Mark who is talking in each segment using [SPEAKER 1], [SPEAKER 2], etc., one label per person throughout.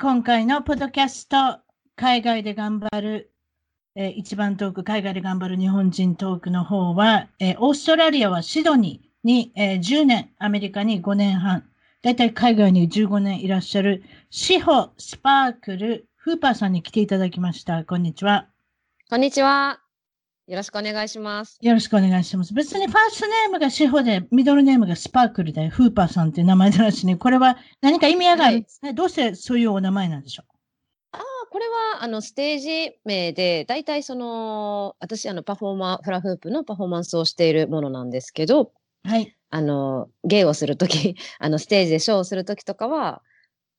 [SPEAKER 1] 今回のポッドキャスト、海外で頑張る、えー一番トーク、海外で頑張る日本人トークの方は、えーオーストラリアはシドニーに、えー10年、アメリカに5年半、だいたい海外に15年いらっしゃる、シホ・スパークル・フーパーさんに来ていただきました。こんにちは。
[SPEAKER 2] こんにちは。よろしくお願いします。
[SPEAKER 1] よろしくお願いします。別にファーストネームがシホで、ミドルネームがスパークルで、フーパーさんっていう名前だらしいね。これは何か意味合いがある？んですね。どうしてそういうお名前なんでしょ
[SPEAKER 2] あこれはあのステージ名で、大体その、私、あのパフォーマー、フラフープのパフォーマンスをしているものなんですけど、
[SPEAKER 1] うはい。
[SPEAKER 2] あの、芸をするとき、あの、ステージでショーをするときとかは、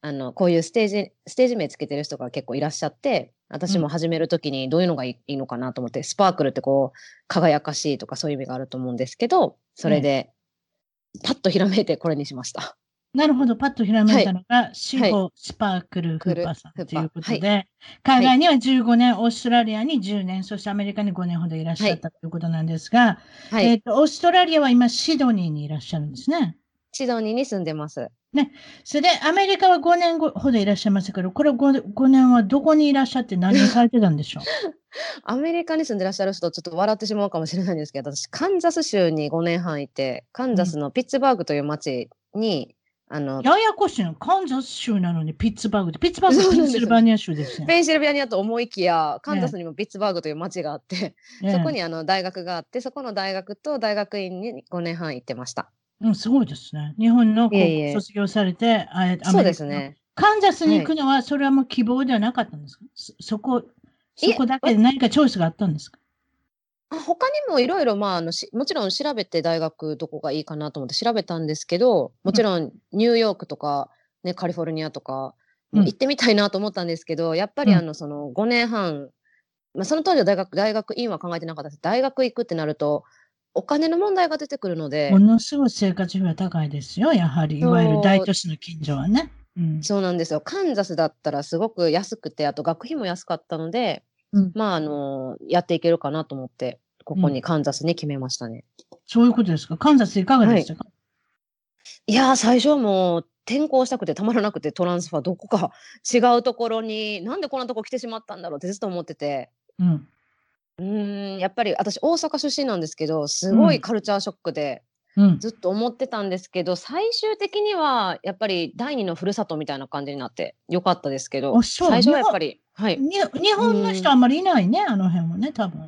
[SPEAKER 2] あの、こういうステージ、ステージ名つけてる人が結構いらっしゃって、私も始めるときにどういうのがいい,、いいのかなと思って、スパークルってこう、輝かしいとかそういう意味があると思うんですけど、それで、パッとひらめいてこれにしました。
[SPEAKER 1] なるほど。パッとひらめいたのが、シホ・スパークル・フーパーさんということで、海外には15年、オーストラリアに10年、そしてアメリカに5年ほどいらっしゃったということなんですが、
[SPEAKER 2] はい。
[SPEAKER 1] えっと、オーストラリアは今、シドニーにいらっしゃるんですね。
[SPEAKER 2] シドニーに住んでます。
[SPEAKER 1] それで、アメリカは5年ほどいらっしゃいましたけど、これ 5, 5年はどこにいらっしゃって何をされてたんでしょう？
[SPEAKER 2] アメリカに住んでらっしゃる人、ちょっと笑ってしまうかもしれないんですけど、私、カンザス州に5年半いて、カンザスのピッツバーグという町に、あの、
[SPEAKER 1] ややこしいの。カンザス州なのにピッツバーグで。ピッツバーグはペンシルバニア州ですね。
[SPEAKER 2] ペンシルベニアと思いきや、カンザスにもピッツバーグという町があって、
[SPEAKER 1] ええ
[SPEAKER 2] そこにあの大学があって、そこの大学と大学院に5年半行ってました。
[SPEAKER 1] うん、すごいですね。日本の高校卒業されて、あえアメリカ
[SPEAKER 2] そうですね。
[SPEAKER 1] カンザスに行くのは、それはもう希望ではなかったんですか、そそこ、そこだけで何かチョイスがあったんですか？
[SPEAKER 2] あ他にもいろいろ、まあ、あのしもちろん調べて大学どこがいいかなと思って調べたんですけど、もちろんニューヨークとか、ね、カリフォルニアとか、
[SPEAKER 1] うん
[SPEAKER 2] 行ってみたいなと思ったんですけど、やっぱり
[SPEAKER 1] うん
[SPEAKER 2] あのその5年半、まあ、その当時は大学大学院は考えてなかったです。大学行くってなると、お金の問題が出てくるので
[SPEAKER 1] も、のすごい生活費は高いですよ、やはり。いわゆる大都市の近所はね。うん。
[SPEAKER 2] そうなんですよ。カンザスだったらすごく安くて、あと学費も安かったので、
[SPEAKER 1] うん
[SPEAKER 2] まあ、あの、やっていけるかなと思って、ここにカンザスに決めましたね。
[SPEAKER 1] そういうことですか？カンザスいかがでしたか、
[SPEAKER 2] いやー、最初はもう転校したくてたまらなくて、トランスファーどこか違うところに、なんでこんなとこ来てしまったんだろうってずっと思ってて、
[SPEAKER 1] うん。
[SPEAKER 2] うーん、やっぱり私大阪出身なんですけど、すご
[SPEAKER 1] うん
[SPEAKER 2] いカルチャーショックで、
[SPEAKER 1] うん。
[SPEAKER 2] ずっと思ってたんですけど、最終的にはやっぱり第二のふるさとみたいな感じになってよかったですけど、最初はやっぱり、はい。
[SPEAKER 1] に日本の人あんまりいないね、あの辺はね、多分。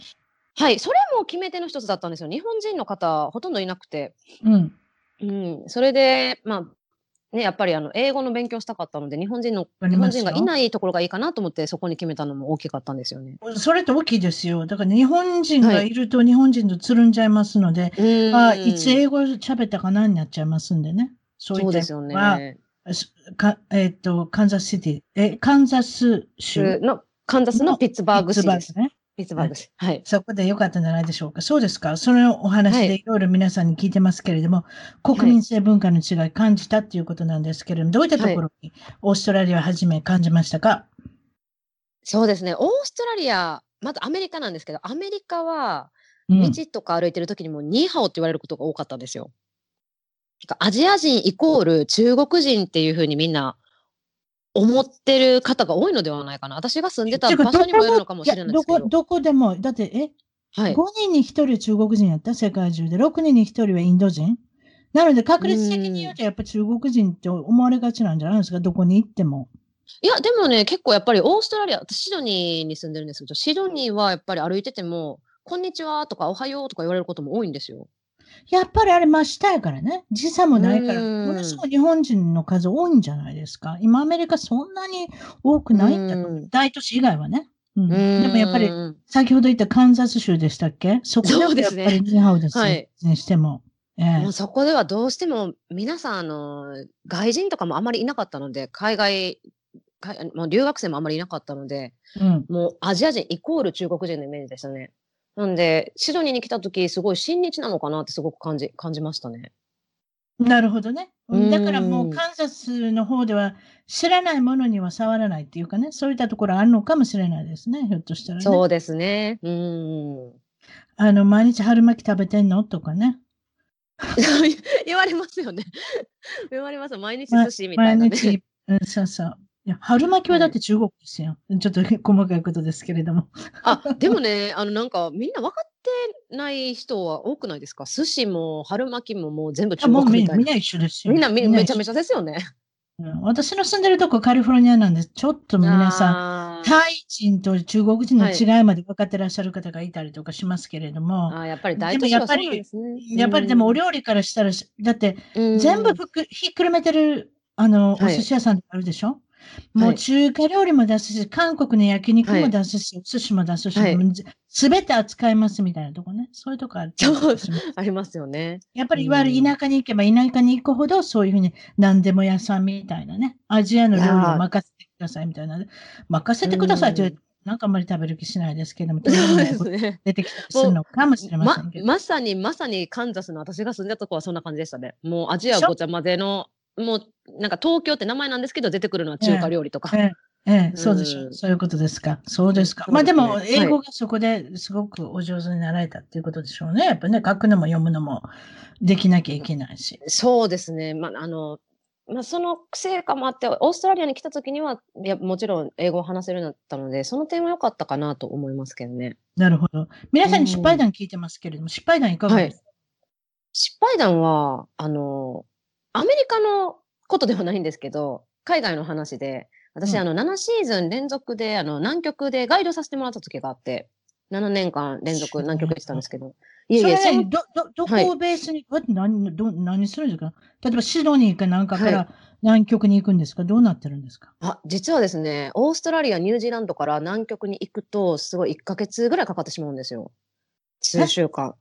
[SPEAKER 2] はい、それも決め手の一つだったんですよ。日本人の方、ほとんどいなくて。
[SPEAKER 1] うん。
[SPEAKER 2] うん、それで、まあ、ね、やっぱりあの英語の勉強したかったので、日本人の、日本人がいないところがいいかなと思って、そこに決めたのも大きかったんですよね。
[SPEAKER 1] それって大きいですよ。だから日本人がいると日本人とつるんじゃいますので、
[SPEAKER 2] うん
[SPEAKER 1] あいつ英語喋ったかなになっちゃいますんでね。そういった
[SPEAKER 2] そうですよね。
[SPEAKER 1] すかえっ、と、カンザスシティ、え、カンザス州？
[SPEAKER 2] のカンザスのピッツバーグ市です。
[SPEAKER 1] ね。
[SPEAKER 2] ピッツバーグ市。はい。
[SPEAKER 1] そこでよかったんじゃないでしょうか。そうですか？そのお話
[SPEAKER 2] はい
[SPEAKER 1] でいろいろ皆さんに聞いてますけれども、国民性文化の違い感じたっていうことなんですけれども、どういったところにオーストラリアをはじめ感じましたか、
[SPEAKER 2] そうですね。オーストラリア、まずアメリカなんですけど、アメリカは
[SPEAKER 1] うん
[SPEAKER 2] 道とか歩いてる時にもニーハオって言われることが多かったんですよ。アジア人イコール中国人っていうふうにみんな思ってる方が多いのではないかな。私が住んでた場所にもよるのかもしれないですけど
[SPEAKER 1] やどこ、。どこでも、だって、え、
[SPEAKER 2] はい。
[SPEAKER 1] 5人に1人は中国人やった？世界中で。6人に1人はインド人？なので、確率的に言うと、やっぱり中国人って思われがちなんじゃないですか、どこに行っても。
[SPEAKER 2] いや、でもね、結構やっぱりオーストラリア、私シドニーに住んでるんですけど、シドニーはやっぱり歩いてても、こんにちはとかおはようとか言われることも多いんですよ。
[SPEAKER 1] やっぱりあれ真下やからね。時差もないから、
[SPEAKER 2] うん
[SPEAKER 1] ものすごい日本人の数多いんじゃないですか。今アメリカそんなに多くないんだと大都市以外はね。うん
[SPEAKER 2] うん
[SPEAKER 1] でもやっぱり先ほど言ったカンザス州でしたっけ？そこで
[SPEAKER 2] そうですね
[SPEAKER 1] もやっぱりニーハオですよ。
[SPEAKER 2] はい
[SPEAKER 1] にしても。ええ
[SPEAKER 2] もうそこではどうしても皆さんあの外人とかもあまりいなかったので海外かまあ留学生もあまりいなかったので
[SPEAKER 1] うん。
[SPEAKER 2] もうアジア人イコール中国人のイメージでしたね。なんでシドニーに来た時すごい親日なのかなってすごく感じ感じましたね。
[SPEAKER 1] なるほどね。
[SPEAKER 2] うん
[SPEAKER 1] だからもうカンザスの方では知らないものには触らないっていうかね、そういったところあるのかもしれないですね、ひょっとしたらね。
[SPEAKER 2] そうですね。うん。
[SPEAKER 1] あの、毎日春巻き食べてんの？とかね。
[SPEAKER 2] 言われますよね。言われます。毎日
[SPEAKER 1] ま
[SPEAKER 2] 寿司みたいなね。
[SPEAKER 1] 毎日、うん、そうそう。いや春巻きはだって中国ですよ。ちょっと細かいことですけれども。
[SPEAKER 2] あ、でもね、あのなんかみんな分かってない人は多くないですか？寿司も春巻きももう全部中
[SPEAKER 1] あもう
[SPEAKER 2] 国みたいな。
[SPEAKER 1] みみんな一緒ですよ。
[SPEAKER 2] みんなみめちゃめ
[SPEAKER 1] ち
[SPEAKER 2] ちゃですよね。
[SPEAKER 1] ゃ、うん私の住んでるとこカリフォルニアなんで、ちょっと皆さん、タイ人と中国人の違いまで分かってらっしゃる方がいたりとかしますけれども、
[SPEAKER 2] あー、やっぱり大都市はそうなんですね。
[SPEAKER 1] やっぱりでもお料理からしたら、だって
[SPEAKER 2] うん
[SPEAKER 1] 全部ふくひっくるめてるあの、
[SPEAKER 2] はい
[SPEAKER 1] お寿司屋さんあるでしょ？もう
[SPEAKER 2] はい
[SPEAKER 1] 中華料理も出すし、韓国の焼肉も出すし、お寿司も出すし、
[SPEAKER 2] はい
[SPEAKER 1] すべて扱いますみたいなとこね。そういうとこある。
[SPEAKER 2] ありますよね。
[SPEAKER 1] やっぱりいわゆる田舎に行けば田舎に行くほどそういうふうに何でも屋さんみたいなね、アジアの料理を任せてくださいみたいな。任せてくださいって、なんかあんまり食べる気しないですけども、
[SPEAKER 2] ね。
[SPEAKER 1] 出てきたりするのかもしれま
[SPEAKER 2] ま
[SPEAKER 1] せんけど。
[SPEAKER 2] まさにまさにカンザスの私が住んでたとこはそんな感じでしたね。もうアジアごちゃ混ぜの、もうなんか東京って名前なんですけど出てくるのは中華料理とか。
[SPEAKER 1] ええええ、そうでしょう。
[SPEAKER 2] うん
[SPEAKER 1] そういうことですか。そうですか。まあでも、英語がそこですごくお上手になられたっていうことでしょうね。やっぱね、書くのも読むのもできなきゃいけないし。
[SPEAKER 2] そうですね。まあ、あの、まあ、その成果もあって、オーストラリアに来た時には、いや、もちろん英語を話せるようになったので、その点は良かったかなと思いますけどね。
[SPEAKER 1] なるほど。皆さんに失敗談聞いてますけれども、失敗談いかがですか、
[SPEAKER 2] 失敗談は、あの、アメリカのことではないんですけど、海外の話で、私、
[SPEAKER 1] うん。
[SPEAKER 2] あの、7シーズン連続で、あの、南極でガイドさせてもらった時があって、7年間連続南極行ってたんですけど、いえいえ、
[SPEAKER 1] それど、ど、どこをベースに、ど何、ど、何するんですか？例えばシドニーかなんかか
[SPEAKER 2] は
[SPEAKER 1] ら南極に行くんですか？どうなってるんですか？
[SPEAKER 2] あ、実はですね、オーストラリア、ニュージーランドから南極に行くと、すごい1ヶ月ぐらいかかってしまうんですよ。数週間。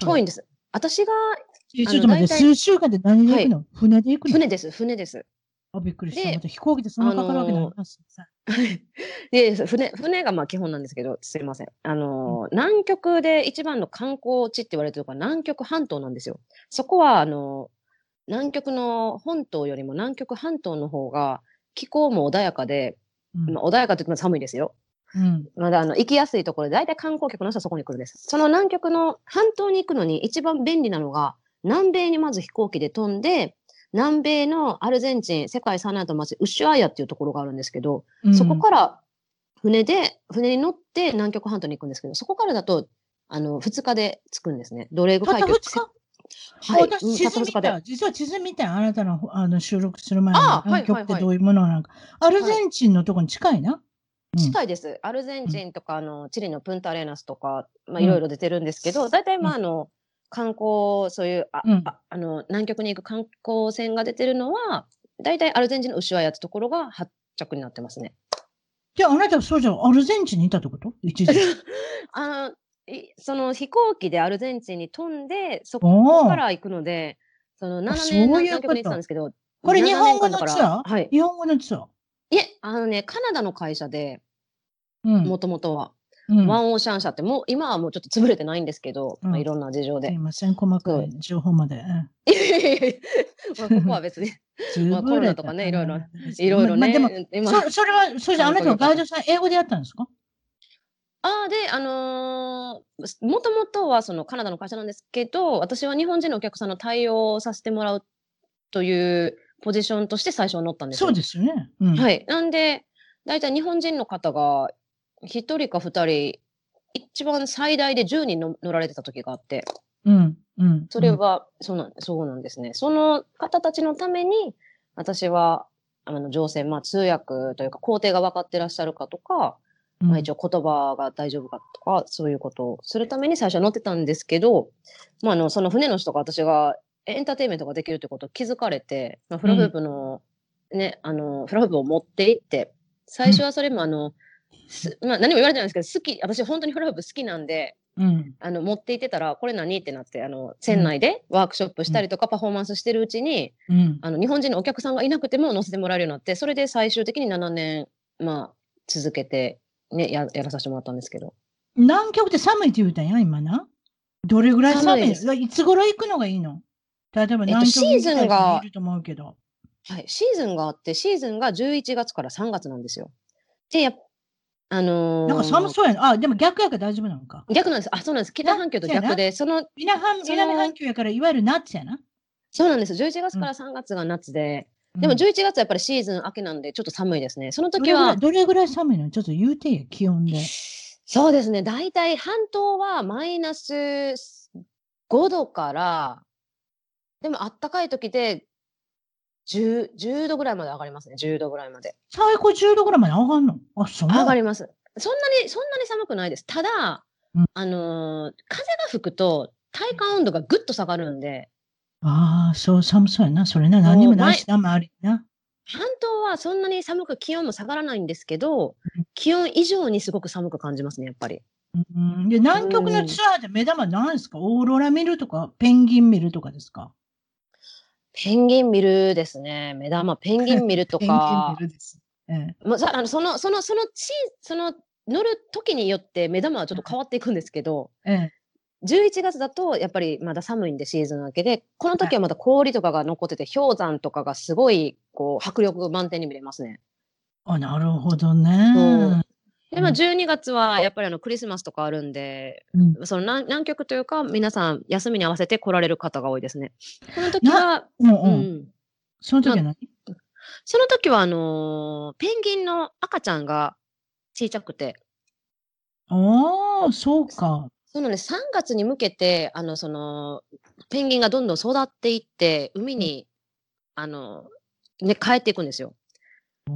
[SPEAKER 2] 遠いんです。私が
[SPEAKER 1] えちょっと待って、数週間で何で行くの、船で行くの？
[SPEAKER 2] 船です、船です。
[SPEAKER 1] あ、びっくりした。
[SPEAKER 2] で
[SPEAKER 1] また飛行機でそんなかかるわけな いな。
[SPEAKER 2] で、船、船がまあ基本なんですけど、すいません。あのー、南極で一番の観光地って言われてるのが南極半島なんですよ。そこは、あのー、南極の本島よりも南極半島の方が気候も穏やかで、
[SPEAKER 1] うん
[SPEAKER 2] まあ、穏やかといっても寒いですよ。
[SPEAKER 1] うん。
[SPEAKER 2] まだあの行きやすいところで、大体観光客の人はそこに来るんです。その南極の半島に行くのに一番便利なのが、南米にまず飛行機で飛んで、南米のアルゼンチン、世界最南の町、ウシュアイアっていうところがあるんですけど、
[SPEAKER 1] うん
[SPEAKER 2] そこから船で、船に乗って南極半島に行くんですけど、そこからだと、あの、2日で着くんですね。ドレーグ海峡
[SPEAKER 1] 2日？
[SPEAKER 2] はい。
[SPEAKER 1] 私、
[SPEAKER 2] うん
[SPEAKER 1] 地図見
[SPEAKER 2] た。
[SPEAKER 1] 実は地図見たあなたのあの収録する前に、南極ってどういうものなのか。アルゼンチンのところに近いな？うん
[SPEAKER 2] 近いです。アルゼンチンとか、あの、チリのプンタアレーナスとか、まあ、
[SPEAKER 1] うん
[SPEAKER 2] いろいろ出てるんですけど、大体、まあ、
[SPEAKER 1] う
[SPEAKER 2] あの、観光、そういう、あ、
[SPEAKER 1] うん
[SPEAKER 2] ああの、南極に行く観光船が出てるのは、大体アルゼンチンのウシュアイアってところが発着になってますね。
[SPEAKER 1] じゃあ、あなたはそうじゃん、アルゼンチンにいたってこと？一時。
[SPEAKER 2] あの、いその飛行機でアルゼンチンに飛んで、そ
[SPEAKER 1] お
[SPEAKER 2] こ
[SPEAKER 1] ー
[SPEAKER 2] から行くので、その7
[SPEAKER 1] そういう
[SPEAKER 2] 年南極に行ってたんですけど、
[SPEAKER 1] これ
[SPEAKER 2] 7
[SPEAKER 1] 日本語のツアー？
[SPEAKER 2] はい。
[SPEAKER 1] 日本語のツアー？
[SPEAKER 2] いえ、あのね、カナダの会社で、
[SPEAKER 1] うん。
[SPEAKER 2] もともとは、
[SPEAKER 1] うん
[SPEAKER 2] ワンオーシャン社って、もう今はもうちょっと潰れてないんですけど、
[SPEAKER 1] うん
[SPEAKER 2] まあ、いろんな事情で。
[SPEAKER 1] すいません、細かい情報まで。うん
[SPEAKER 2] いやいやいやいやまあここは別に、まあコロナとかねいろいろいろいろね。
[SPEAKER 1] まあでも、
[SPEAKER 2] 今
[SPEAKER 1] そそれは、それじゃあ、あなたはガイドさん、英語でやったんですか？
[SPEAKER 2] ああ、で、あのーもともとはそのカナダの会社なんですけど、私は日本人のお客さんの対応をさせてもらうというポジションとして最初は乗ったんですよ。
[SPEAKER 1] そうですよね。うん
[SPEAKER 2] はい。なんで、大体日本人の方が1人か2人、一番最大で10人の乗られてた時があって、
[SPEAKER 1] うん。うん。
[SPEAKER 2] それは、そうなんそうなんですね。その方たちのために、私は、あの、乗船、まあ、通訳というか、工程が分かってらっしゃるかとか、まあ、一応言葉が大丈夫かとか、そういうことをするために最初は乗ってたんですけど、まあ、あのその船の人が私がエンターテインメントができるってことを気づかれて、まあ、フラフープの、ね、あの、フラフープを持って行って、最初はそれもあの、すまあ、何も言われてないんですけど、好き、私本当にフラフープ好きなんで、
[SPEAKER 1] うん、
[SPEAKER 2] あの持っていってたらこれ何？ってなってあの船内でワークショップしたりとか、パフォーマンスしてるうちに、うん、あの日本人のお客さんがいなくても乗せてもらえるようになってそれで最終的に7年、まあ、続けて、ね、ややらさせてもらったんですけど。
[SPEAKER 1] 南極って寒いって言うたんや今な？どれぐらい寒い？です。いつ頃行くのがいいの？例えば南極に行ると思うけど、
[SPEAKER 2] はい、シーズンがあってシーズンが11月から3月なんですよ。でやあの
[SPEAKER 1] ー、なんか寒そうやな。あ、でも逆やから大丈夫なのか。
[SPEAKER 2] 逆なんです。あ、そうなんです。北半球と逆で、その
[SPEAKER 1] 南半南半球やからいわゆる夏やな。
[SPEAKER 2] そうなんです。11月から3月が夏で、うん、でも11月はやっぱりシーズン明けなんで、ちょっと寒いですね。その時は。
[SPEAKER 1] どれぐらい寒いの？ちょっと言うてや、気温で。
[SPEAKER 2] そうですね。大体半島はマイナス5度から、でもあったかい時で 10, 10度ぐらいまで上がりますね。10度ぐらいまで。
[SPEAKER 1] 最高10度ぐらいまで上がるの？あ、そう。
[SPEAKER 2] 上がります。そんなに、そんなに寒くないです。ただ、うん、あのー、風が吹くと体感温度がぐっと下がるんで。
[SPEAKER 1] ああ、そう、寒そうやな。それな、何もないしな、周りな。
[SPEAKER 2] 半島はそんなに寒く気温も下がらないんですけど、気温以上にすごく寒く感じますね、やっぱり。
[SPEAKER 1] うん、で南極のツアーで目玉なんですか、オーロラ見るとか、ペンギン見るとかですか？
[SPEAKER 2] ペンギン見るですね。目玉、ペンギン見るとか。ペンギン見るです。ええ、もうあのその、その、その、ち、その、乗る時によって目玉はちょっと変わっていくんですけど、ええ、11月だとやっぱりまだ寒いんでシーズン明けで、この時はまだ氷とかが残ってて、氷山とかがすごい、こう、迫力満点に見れますね。
[SPEAKER 1] あ、なるほどね。
[SPEAKER 2] で、まあ、12月はやっぱりあのクリスマスとかあるんで、うん、その南南極というか、皆さん休みに合わせて来られる方が多いですね。この時は、
[SPEAKER 1] うん、うん、その時は何、まあ、
[SPEAKER 2] その時は、あのー、ペンギンの赤ちゃんが小さくて。
[SPEAKER 1] ああ、そうか。
[SPEAKER 2] そうなんです。3月に向けて、あの、その、ペンギンがどんどん育っていって、海に、あの、ね、帰っていくんですよ。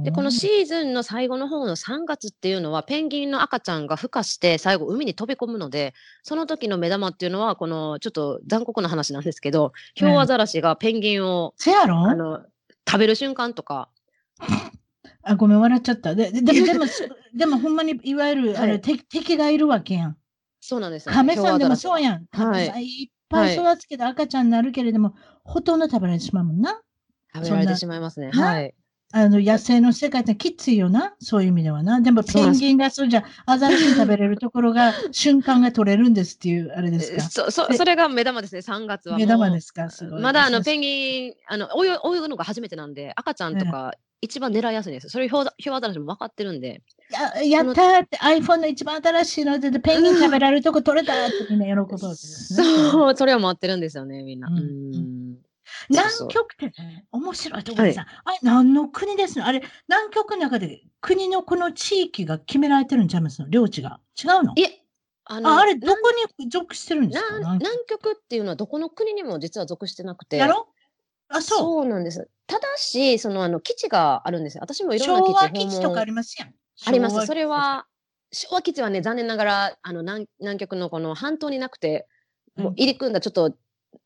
[SPEAKER 2] で、このシーズンの最後の方の3月っていうのは、ペンギンの赤ちゃんが孵化して、最後海に飛び込むので、その時の目玉っていうのは、このちょっと残酷な話なんですけど、ヒョウアザラシがペンギンを、
[SPEAKER 1] せやろ？
[SPEAKER 2] あの、食べる瞬間とか。
[SPEAKER 1] あ、ごめん、笑っちゃった。で、でも、でも、でも ほんまに、いわゆる、あれ、敵敵がいるわけやん。
[SPEAKER 2] そうなんですよ、
[SPEAKER 1] ね。亀さんでもそうやん。亀さんいっぱい育つけど赤ちゃんになるけれども、ほとんど食べられてしまうもんな。
[SPEAKER 2] 食べられてしまいますね。はい。
[SPEAKER 1] あの、野生の世界ってきついよな。そういう意味ではな。でも、ペンギンがそうじゃ、アザラシ食べれるところが、瞬間が取れるんですっていう、あれですか？
[SPEAKER 2] そ、そ、それが目玉ですね、3月は。
[SPEAKER 1] 目玉ですか、すご
[SPEAKER 2] い。まだ、あの、ペンギン、あの、泳ぐのが初めてなんで、赤ちゃんとか、一番狙いやすいです。それ、ヒョウアザラシも分かってるんで。
[SPEAKER 1] ややったーって iPhone の一番新しいので、ペンギン食べられるとこ取れたってみんな喜ぶわけです
[SPEAKER 2] ね。そう、それを待ってるんですよね、みんな。うん。
[SPEAKER 1] 南極ってね、面白いところでさ、はい、あれ何の国ですの？あれ、南極の中で国のこの地域が決められてるんちゃいますの？領地が。違うの？
[SPEAKER 2] いえ、
[SPEAKER 1] あのあれ、どこに属してるんですか？
[SPEAKER 2] 南極っていうのはどこの国にも実は属してなくて。
[SPEAKER 1] やろ？あ、そう。
[SPEAKER 2] そうなんです。ただし、その、あの、基地があるんですよ。私もいろんな
[SPEAKER 1] 基地昭和基地とかありますやん。
[SPEAKER 2] あります。それは、昭和基地はね、残念ながら、あの、南南極のこの半島になくて、もう入り組んだちょっと、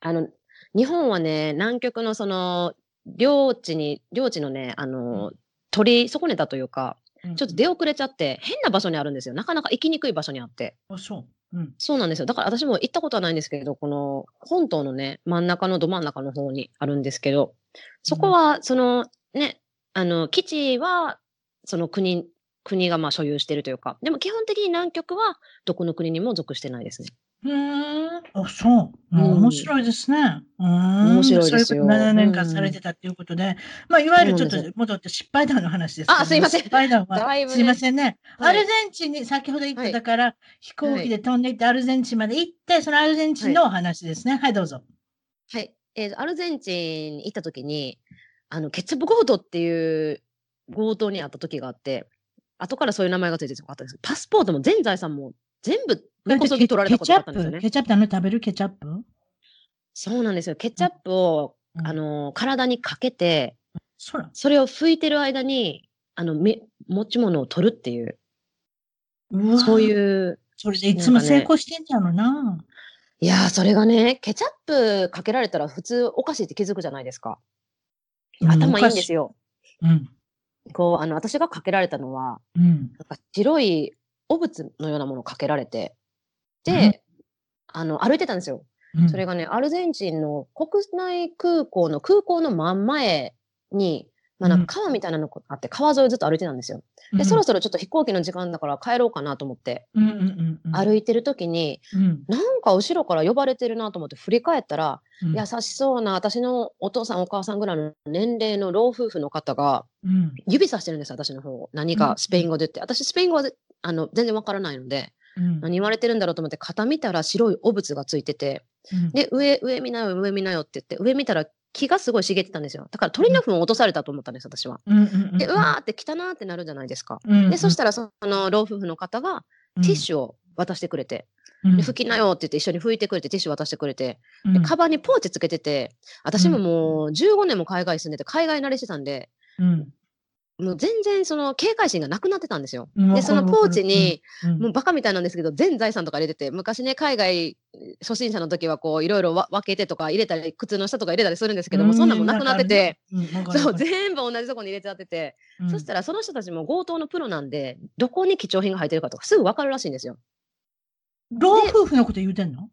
[SPEAKER 2] あの、日本はね、南極のその、領地に、領地のね、あの、取り損ねたというか、ちょっと出遅れちゃって、変な場所にあるんですよ。なかなか行きにくい場所にあって。
[SPEAKER 1] あ、そ
[SPEAKER 2] う。うん、そうなんですよ。だから私も行ったことはないんですけど、この本島のね、真ん中のど真ん中の方にあるんですけど、そこは、そのね、あの、基地は、その国、国がまあ所有しているというか、でも基本的に南極はどこの国にも属してないですね。
[SPEAKER 1] へえ、あ、そう。面白いですね。
[SPEAKER 2] うん。面白いです
[SPEAKER 1] よ。7年間されてたっていうことで、まあ、いわゆるちょっと戻って失敗談の話です
[SPEAKER 2] あ、すいません。
[SPEAKER 1] 失敗談は、すいませんね。アルゼンチンに先ほど言っただから、飛行機で飛んでいってアルゼンチンまで行って、そのアルゼンチンのお話ですね。はい、どうぞ。
[SPEAKER 2] はい。えー、アルゼンチンに行った時に、あの、ケチャップ強盗っていう強盗にあった時があって、後からそういう名前がついてよかったですパスポートも全財産も全部根こそぎ取られたことだったんですよね。
[SPEAKER 1] ケチャップ、ケチャップあの食べる？ケチャップ？
[SPEAKER 2] そうなんですよ。ケチャップを、うん、あの、体にかけて、
[SPEAKER 1] そ
[SPEAKER 2] それを拭いてる間に、あの、め、持ち物を取るっていう。
[SPEAKER 1] うわ
[SPEAKER 2] そういう、
[SPEAKER 1] それでいつも成功してんじゃろな。
[SPEAKER 2] いやー、それがね、ケチャップかけられたら普通おかしいって気づくじゃないですか。頭いいんですよ。
[SPEAKER 1] うん。
[SPEAKER 2] こう、あの、私がかけられたのは、
[SPEAKER 1] うん。
[SPEAKER 2] なんか白い汚物のようなものをかけられて、
[SPEAKER 1] うん
[SPEAKER 2] で、あの、歩いてたんですよ。
[SPEAKER 1] うん。
[SPEAKER 2] それがね、アルゼンチンの国内空港の空港の真ん前に、まあ、なんか川みたいなのがあって、川沿いをずっと歩いてたんですよ。で、そろそろちょっと飛行機の時間だから帰ろうかなと思って、
[SPEAKER 1] うんうんうんうん。
[SPEAKER 2] 歩いてる時に、
[SPEAKER 1] うん。
[SPEAKER 2] なんか後ろから呼ばれてるなと思って振り返ったら、
[SPEAKER 1] うん。
[SPEAKER 2] 優しそうな私のお父さんお母さんぐらいの年齢の老夫婦の方が
[SPEAKER 1] うん。
[SPEAKER 2] 指さしてるんですよ、私の方を。何
[SPEAKER 1] うん
[SPEAKER 2] かスペイン語で言って。私スペイン語はぜあの全然わからないので、
[SPEAKER 1] うん。
[SPEAKER 2] 何言われてるんだろうと思って肩見たら白い汚物がついてて、
[SPEAKER 1] うん、
[SPEAKER 2] で、上、上見なよ、上見なよって言って、上見たら木がすごい茂ってたんですよ。だから鳥の糞を落とされたと思ったんです、私は。
[SPEAKER 1] うんうんうん。
[SPEAKER 2] で、うわーって汚ーってなるじゃないですか。
[SPEAKER 1] うんうん。
[SPEAKER 2] で、そしたらその老夫婦の方がティッシュを渡してくれて、
[SPEAKER 1] ュ
[SPEAKER 2] で拭きなよって言って一緒に拭いてくれてティッシュ渡してくれて、
[SPEAKER 1] うん
[SPEAKER 2] でカバンにポーチつけてて、私ももう15年も海外住んでて海外慣れしてたんで、
[SPEAKER 1] うん
[SPEAKER 2] もう全然その警戒心がなくなってたんですよ。
[SPEAKER 1] うん
[SPEAKER 2] で、そのポーチに、
[SPEAKER 1] うん
[SPEAKER 2] もうバカみたいなんですけど、全財産とか入れてて、昔ね、海外初心者の時はこう、いろいろわ分けてとか入れたり、靴の下とか入れたりするんですけども、
[SPEAKER 1] うん
[SPEAKER 2] そんなんもなくなってて、そう、全部同じとこに入れちゃってて、
[SPEAKER 1] うん
[SPEAKER 2] そしたらその人たちも強盗のプロなんで、どこに貴重品が入ってるかとかすぐ分かるらしいんですよ。
[SPEAKER 1] 老夫婦のこと言うてんの？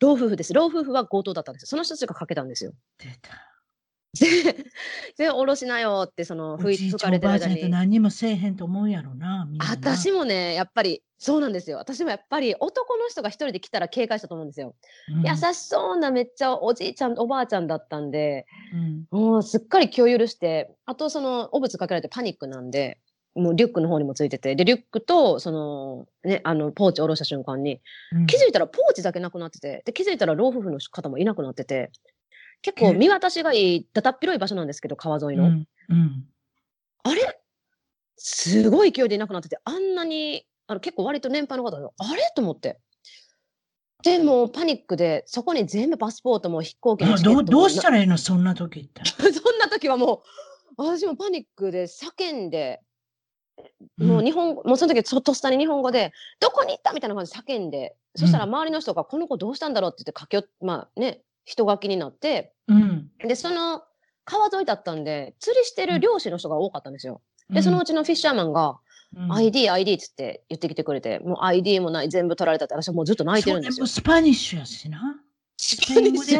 [SPEAKER 2] 老夫婦です。老夫婦は強盗だったんですよ。その人たちがかけたんですよ。
[SPEAKER 1] 出た。
[SPEAKER 2] で、で、おろしなよって、その、かれてる間に。
[SPEAKER 1] 何にもせえへんと思うやろな
[SPEAKER 2] 私もね、やっぱり、そうなんですよ。私もやっぱり男の人が一人で来たら警戒したと思うんですよ。
[SPEAKER 1] うん
[SPEAKER 2] 優しそうなめっちゃおじいちゃん、おばあちゃんだったんで、
[SPEAKER 1] うん
[SPEAKER 2] もうすっかり気を許して、あとその、汚物かけられてパニックなんで、もうリュックの方にもついてて、で、リュックと、その、ね、あの、ポーチ下ろした瞬間に、
[SPEAKER 1] うん
[SPEAKER 2] 気づいたらポーチだけなくなってて、で、気づいたら老夫婦の方もいなくなってて、結構
[SPEAKER 1] え
[SPEAKER 2] 見渡しがいい、だたっ広い場所なんですけど、川沿いの。
[SPEAKER 1] うんうん。
[SPEAKER 2] あれ？すごい勢いでいなくなってて、あんなに、あの結構割と年配の方で、あれ？と思って。でもうパニックで、そこに全部パスポートも飛行機も
[SPEAKER 1] どうどうしたらいいの？そんな時って。
[SPEAKER 2] な そんな時はもう、私もパニックで叫んで、もう日本語、もうその時そとっさに日本語で、どこに行った？みたいな感じで叫んで、そしたら周りの人が、この子どうしたんだろう？って言って駆け寄っ、まあね、人書きになって、
[SPEAKER 1] うん
[SPEAKER 2] で、その川沿いだったんで、釣りしてる漁師の人が多かったんですよ。で、そのうちのフィッシャーマンが、
[SPEAKER 1] うん
[SPEAKER 2] ID、ID っつって言ってきてくれて、もう ID もない、全部取られたって、私はもうずっと泣いてるんですよ。
[SPEAKER 1] それもスパニッシュやしな。
[SPEAKER 2] ス
[SPEAKER 1] スペイン語で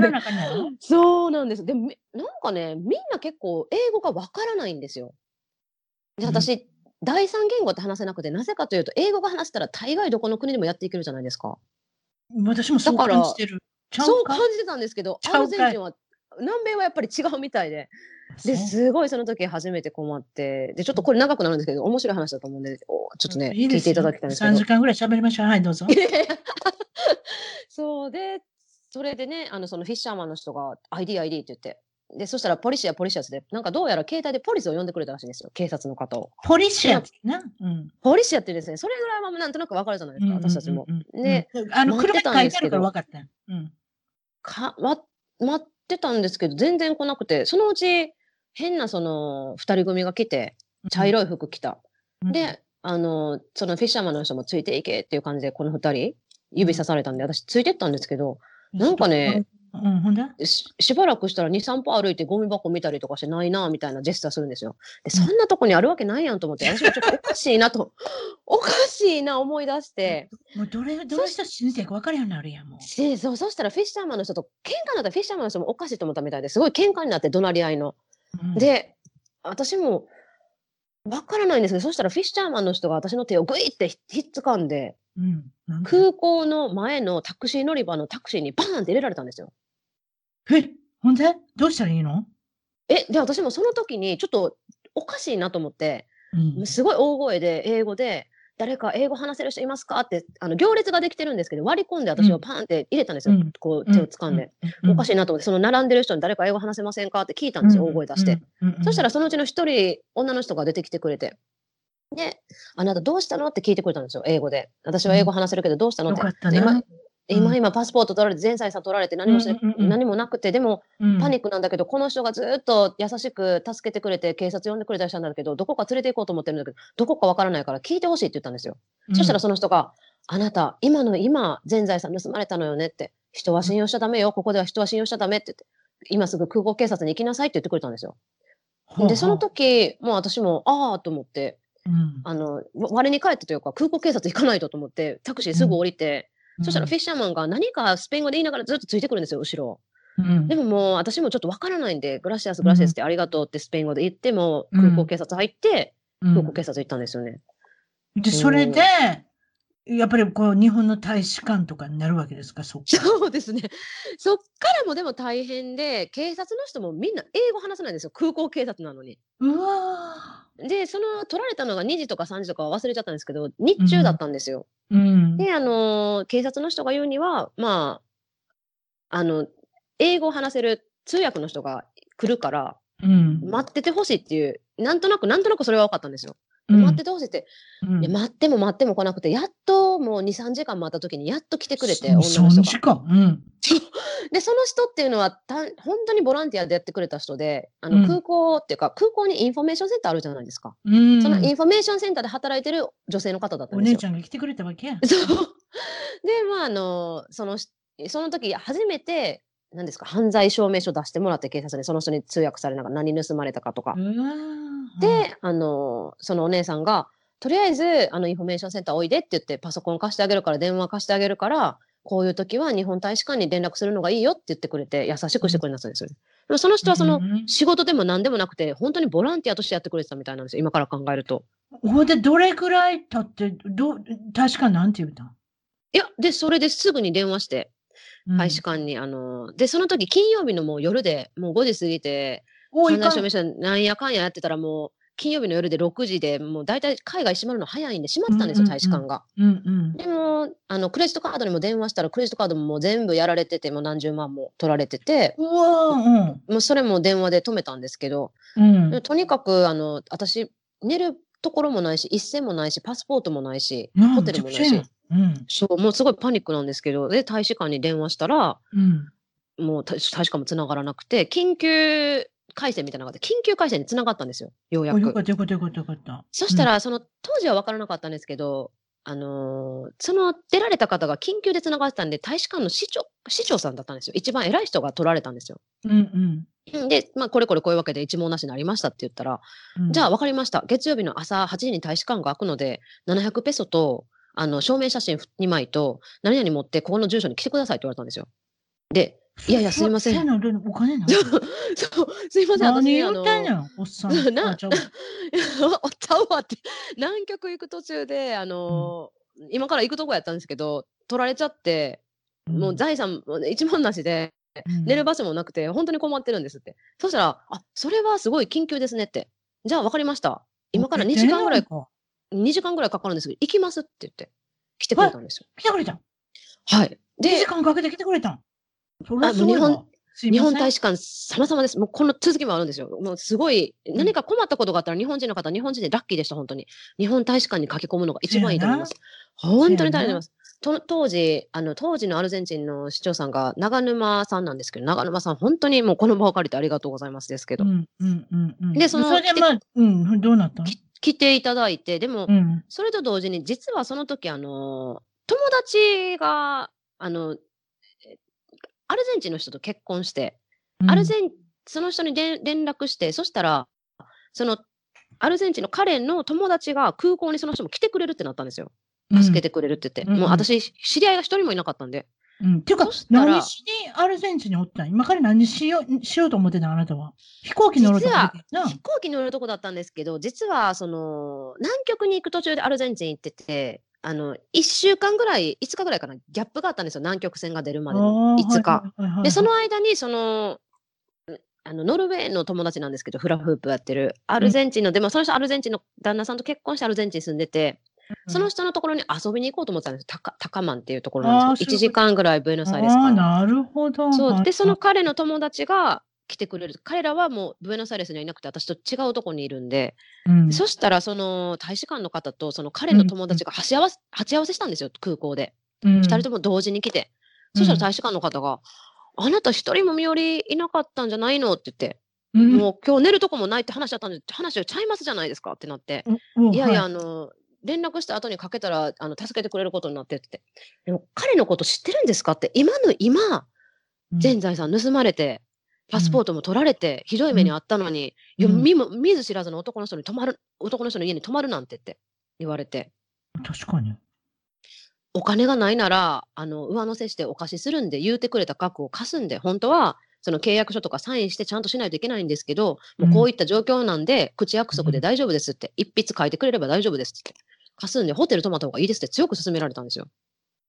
[SPEAKER 2] そうなんです。でなんかね、みんな結構英語がわからないんですよ。で、
[SPEAKER 1] うん
[SPEAKER 2] 私、第三言語って話せなくて、なぜかというと、英語が話せたら大概どこの国でもやっていけるじゃないですか。
[SPEAKER 1] 私もそう感じてる。
[SPEAKER 2] そう感じてたんですけど、アルゼンチンは、南米はやっぱり違うみたいで、で、すごいその時初めて困って、で、ちょっとこれ長くなるんですけど、面白い話だと思うんで、おちょっとね、聞いていただきたいんですけ
[SPEAKER 1] 3
[SPEAKER 2] ど
[SPEAKER 1] 時。間ぐらい喋りましょう。はい、どうぞ。
[SPEAKER 2] そうで、それでね、あの、そのフィッシャーマンの人が ID、ID って言って、で、そしたらポリシア、ポリシアスで、なんかどうやら携帯でポリスを呼んでくれたらしいんですよ、警察の方を。
[SPEAKER 1] ポリシアってな？うん。
[SPEAKER 2] ポリシアってですね、それぐらいはなんとなくわかるじゃないですか、私たちも。
[SPEAKER 1] うんうんあの、車に書いてあるから分かったよ。うん。
[SPEAKER 2] か、ま、待ってたんですけど、全然来なくて、そのうち変なその二人組が来て、茶色い服着た。
[SPEAKER 1] うん、
[SPEAKER 2] で、あの、そのフィッシャーマンの人もついていけっていう感じで、この二人、指さされたんで、私ついてったんですけど、なんかね、
[SPEAKER 1] うん、ほんで？
[SPEAKER 2] ししばらくしたら2、3歩歩いてゴミ箱見たりとかしてないなみたいなジェスチャーするんですよ。で、そんなとこにあるわけないやんと思って、私もちょっとおかしいなと、おかしいな思い出して、
[SPEAKER 1] もうどれ、どうした人生か分からんようになるやん、もう。
[SPEAKER 2] でそうそしたらフィッシャーマンの人と喧嘩になったらフィッシャーマンの人もおかしいと思ったみたいですごい喧嘩になって怒鳴り合いの。
[SPEAKER 1] うん、
[SPEAKER 2] で、私もわからないんですけど、そしたらフィッシャーマンの人が私の手をグイってひひっつかんで、
[SPEAKER 1] うん、なんで？
[SPEAKER 2] 空港の前のタクシー乗り場のタクシーにバーンって入れられたんですよ。
[SPEAKER 1] え、ほんで？どうしたらいいの？
[SPEAKER 2] え、で、私もその時にちょっとおかしいなと思って、
[SPEAKER 1] うん。
[SPEAKER 2] すごい大声で英語で、誰か英語話せる人いますか？って、あの行列ができてるんですけど、割り込んで私をパーンって入れたんですよ。
[SPEAKER 1] うん
[SPEAKER 2] こう手を掴んで。おかしいなと思って、その並んでる人に誰か英語話せませんか？って聞いたんですよ、大声出して。。そしたらそのうちの一人、女の人が出てきてくれて。で、あなたどうしたの？って聞いてくれたんですよ、英語で。私は英語話せるけどどうしたの？って。
[SPEAKER 1] っ
[SPEAKER 2] 今
[SPEAKER 1] な。
[SPEAKER 2] 今今パスポート取られて全財産取られて何もし、
[SPEAKER 1] うんうんうん
[SPEAKER 2] 何もなくてでも
[SPEAKER 1] うん。
[SPEAKER 2] パニックなんだけど、この人がずっと優しく助けてくれて警察呼んでくれたりしたんだけどどこか連れて行こうと思ってるんだけどどこかわからないから聞いてほしいって言ったんですよ。そしたらその人が「あなた今の今全財産盗まれたのよね」って「人は信用しちゃダメよ。ここでは人は信用しちゃダメ」って言って「今すぐ空港警察に行きなさい」って言ってくれたんですよ。
[SPEAKER 1] うん
[SPEAKER 2] でその、時もう私もああと思って
[SPEAKER 1] うん。
[SPEAKER 2] あのわ我に返ってというか空港警察行かないとと思ってタクシーすぐ降りて、そしたらフィッシャーマンが何かスペイン語で言いながらずっとついてくるんですよ後ろ。
[SPEAKER 1] うん。
[SPEAKER 2] でももう私もちょっとわからないんで、グラシアス、グラシアスってありがとうってスペイン語で言っても、
[SPEAKER 1] うん。
[SPEAKER 2] 空港警察入って、
[SPEAKER 1] うん
[SPEAKER 2] 空港警察行ったんですよね。
[SPEAKER 1] で、それで、やっぱりこう、日本の大使館とかになるわけですか、そ。
[SPEAKER 2] そうですね。そっからもでも大変で、警察の人もみんな英語話せないんですよ。空港警察なのに。
[SPEAKER 1] うわ
[SPEAKER 2] で、その取られたのが2時とか3時とか忘れちゃったんですけど、日中だったんですよ。
[SPEAKER 1] ーうん。
[SPEAKER 2] で、あのー警察の人が言うには、まあ、あの、英語を話せる通訳の人が来るから、
[SPEAKER 1] うん。
[SPEAKER 2] 待っててほしいっていう、なんとなく、なんとなくそれは分かったんですよ。
[SPEAKER 1] うん
[SPEAKER 2] 待っててほしいって、
[SPEAKER 1] うん
[SPEAKER 2] 待っても待っても来なくて、やっともう2、3時間待った時にやっと来てくれて、
[SPEAKER 1] そ
[SPEAKER 2] 女の人が。で、その人っていうのはた、本当にボランティアでやってくれた人で、あの
[SPEAKER 1] うん
[SPEAKER 2] 空港っていうか、空港にインフォメーションセンターあるじゃないですか。
[SPEAKER 1] うん。
[SPEAKER 2] そのインフォメーションセンターで働いてる女性の方だった
[SPEAKER 1] お
[SPEAKER 2] んですよ。
[SPEAKER 1] 姉ちゃんが来てくれたわけや。
[SPEAKER 2] そう。で、まあ、あの、そのし、その時初めて、何ですか、犯罪証明書出してもらって警察にその人に通訳されながら何盗まれたかとか。で、あの、そのお姉さんが、とりあえず、あの、インフォメーションセンターおいでって言って、パソコン貸してあげるから、電話貸してあげるから、こういう時は日本大使館に連絡するのがいいよって言ってくれて、優しくしてくれたんですよ。でもその人はその、
[SPEAKER 1] うん
[SPEAKER 2] 仕事でも何でもなくて、本当にボランティアとしてやってくれてたみたいなんですよ、今から考えると。
[SPEAKER 1] ほんで、どれくらい経って、どう、確かなんて言うたん？
[SPEAKER 2] いや、で、それですぐに電話して、大使館に、あの、で、その時金曜日のもう夜で、もう5時過ぎて、
[SPEAKER 1] おいかん
[SPEAKER 2] 犯罪証明書なんやかんややってたらもう、金曜日の夜で6時で、もう大体海外閉まるの早いんで閉まってたんですよ、
[SPEAKER 1] うんうんうん
[SPEAKER 2] 大使館が。
[SPEAKER 1] うんうん。
[SPEAKER 2] でも、あの、クレジットカードにも電話したら、クレジットカードももう全部やられてて、もう何十万も取られてて、
[SPEAKER 1] うわー
[SPEAKER 2] もうそれも電話で止めたんですけど、
[SPEAKER 1] うん。うん。
[SPEAKER 2] とにかく、あの、私、寝るところもないし、一銭もないし、パスポートもないし、
[SPEAKER 1] なあ
[SPEAKER 2] ホテルもないし。そう、もうすごいパニックなんですけど、で、大使館に電話したら、
[SPEAKER 1] うん。
[SPEAKER 2] もう大大使館も繋がらなくて、緊急回線みたいなのがあって、緊急回線に繋がったんですよ、ようや
[SPEAKER 1] およ
[SPEAKER 2] く
[SPEAKER 1] かったよかったよかったよかった。
[SPEAKER 2] そしたら、その当時は分からなかったんですけど、あのーその出られた方が緊急でつながってたんで、大使館の市長市長さんだったんですよ。一番偉い人が取られたんですよ。
[SPEAKER 1] うん、うん
[SPEAKER 2] うんで、まあ、これこれこういうわけで一問なしになりましたって言ったら、
[SPEAKER 1] うん。
[SPEAKER 2] じゃあ分かりました。月曜日の朝8時に大使館が開くので、700ペソと、あの、証明写真2枚と、何々持って、ここの住所に来てくださいって言われたんですよ。で、いやいやすいません
[SPEAKER 1] そういうのお金ない
[SPEAKER 2] そう、すいません、
[SPEAKER 1] 何
[SPEAKER 2] 私、あの
[SPEAKER 1] 言ってんねん、おっさん。
[SPEAKER 2] な
[SPEAKER 1] あちゃ
[SPEAKER 2] ったわって、南極行く途中で、あのー今から行くとこやったんですけど、取られちゃって、もう財産、一文なしで、
[SPEAKER 1] うん
[SPEAKER 2] 寝る場所もなくて、本当に困ってるんですって。そしたら、あ、それはすごい緊急ですねって。じゃあ分かりました。今から2時間ぐらい、
[SPEAKER 1] か
[SPEAKER 2] ？2時間ぐらいかかるんですけど、行きますって言って、来てくれたんですよ。
[SPEAKER 1] 来てくれたん。
[SPEAKER 2] はい。
[SPEAKER 1] 2
[SPEAKER 2] で
[SPEAKER 1] 時、間かけて来てくれたん？
[SPEAKER 2] 日
[SPEAKER 1] わ。すいません
[SPEAKER 2] 日本大使館様々です。もうこの続きもあるんですよ。もうすごい、何か困ったことがあったら日本人の方、日本人でラッキーでした、本当に。日本大使館に駆け込むのが一番いいと思います。本当に大変だと思います。と当時、あの、当時のアルゼンチンの市長さんが長沼さんなんですけど、長沼さん、本当にもうこの場を借りてありがとうございますですけど、
[SPEAKER 1] うんうんうんうん。
[SPEAKER 2] でその
[SPEAKER 1] れでまあ、うん、どうなったの？
[SPEAKER 2] き来ていただいて、でも、
[SPEAKER 1] うん。
[SPEAKER 2] それと同時に、実はその時、あの、友達が、あの、えアルゼンチンの人と結婚して、アルゼン、その人にで連絡して、そしたら、その、アルゼンチンの彼の友達が空港にその人も来てくれるってなったんですよ。助けてくれるって言って。
[SPEAKER 1] うん
[SPEAKER 2] もう私、知り合いが一人もいなかったんで。
[SPEAKER 1] うん。っていうか何しにアルゼンチンにおったん？今から何しようしようと思ってたんあなたは？飛行機乗ろうと思ってたな。
[SPEAKER 2] 飛行機乗るとこだったんですけど、実は、その、南極に行く途中でアルゼンチン行ってて、あの、1週間ぐらい、5日ぐらいかな、ギャップがあったんですよ。南極線が出るまでの
[SPEAKER 1] あー
[SPEAKER 2] 5日。で、その間に、その、あの、ノルウェーの友達なんですけど、フラフープやってる。アルゼンチンの、でもその人アルゼンチンの旦那さんと結婚してアルゼンチンに住んでて、その人のところに遊びに行こうと思ってたんですよ。タカタカマンっていうところなんですけど、1
[SPEAKER 1] あーそういうこと
[SPEAKER 2] 時間ぐらいブエノスアイレスから。
[SPEAKER 1] なるほど。
[SPEAKER 2] そう。で、その
[SPEAKER 1] は
[SPEAKER 2] 彼の友達が来てくれる。彼らはもうブエノスアイレスにはいなくて、私と違うところにいるんで、
[SPEAKER 1] いうん。
[SPEAKER 2] そしたら、その大使館の方と、その彼の友達が鉢合わせ、鉢合わせしたんですよ、空港で。
[SPEAKER 1] うん。
[SPEAKER 2] 二人とも同時に来て、そしたら大使館の方が、あなた一人も身寄りいなかったんじゃないの？って言って、
[SPEAKER 1] うん
[SPEAKER 2] もう今日寝るとこもないって話だったんで、話がちゃいますじゃないですか？ってなって、
[SPEAKER 1] うん。
[SPEAKER 2] いやいや、
[SPEAKER 1] は
[SPEAKER 2] あの、連絡した後にかけたら、あの、助けてくれることになってって。でも、彼のこと知ってるんですか？って、今の今、
[SPEAKER 1] うん。
[SPEAKER 2] 全財産盗まれて、パスポートも取られて、ひどい目にあったのに、
[SPEAKER 1] うん。
[SPEAKER 2] 見も見ず知らずの男の人に泊まる、男の人の家に泊まるなんてって言われて、
[SPEAKER 1] 確かに。
[SPEAKER 2] お金がないなら、あの、上乗せしてお貸しするんで、言うてくれた額を貸すんで、本当は、その契約書とかサインしてちゃんとしないといけないんですけど、もうこういった状況なんで、口約束で大丈夫ですって、一筆書いてくれれば大丈夫ですって。貸すんで、ホテル泊まった方がいいですって強く勧められたんですよ。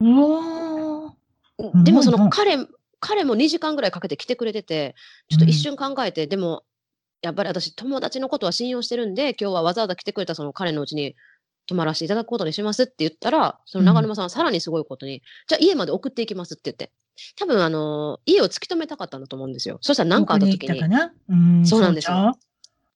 [SPEAKER 1] うわー。
[SPEAKER 2] でもその彼、彼も2時間ぐらいかけて来てくれてて、ちょっと一瞬考えて、でも、やっぱり私、友達のことは信用してるんで、今日はわざわざ来てくれたその彼のうちに泊まらせていただくことにしますって言ったら、その長沼さんはさらにすごいことに、じゃあ家まで送っていきますって言って、多分あの家を突き止めたかったんだと思うんですよ。そしたら何かあった時に。
[SPEAKER 1] どこ行、たかな？うん。
[SPEAKER 2] そうなんですよ。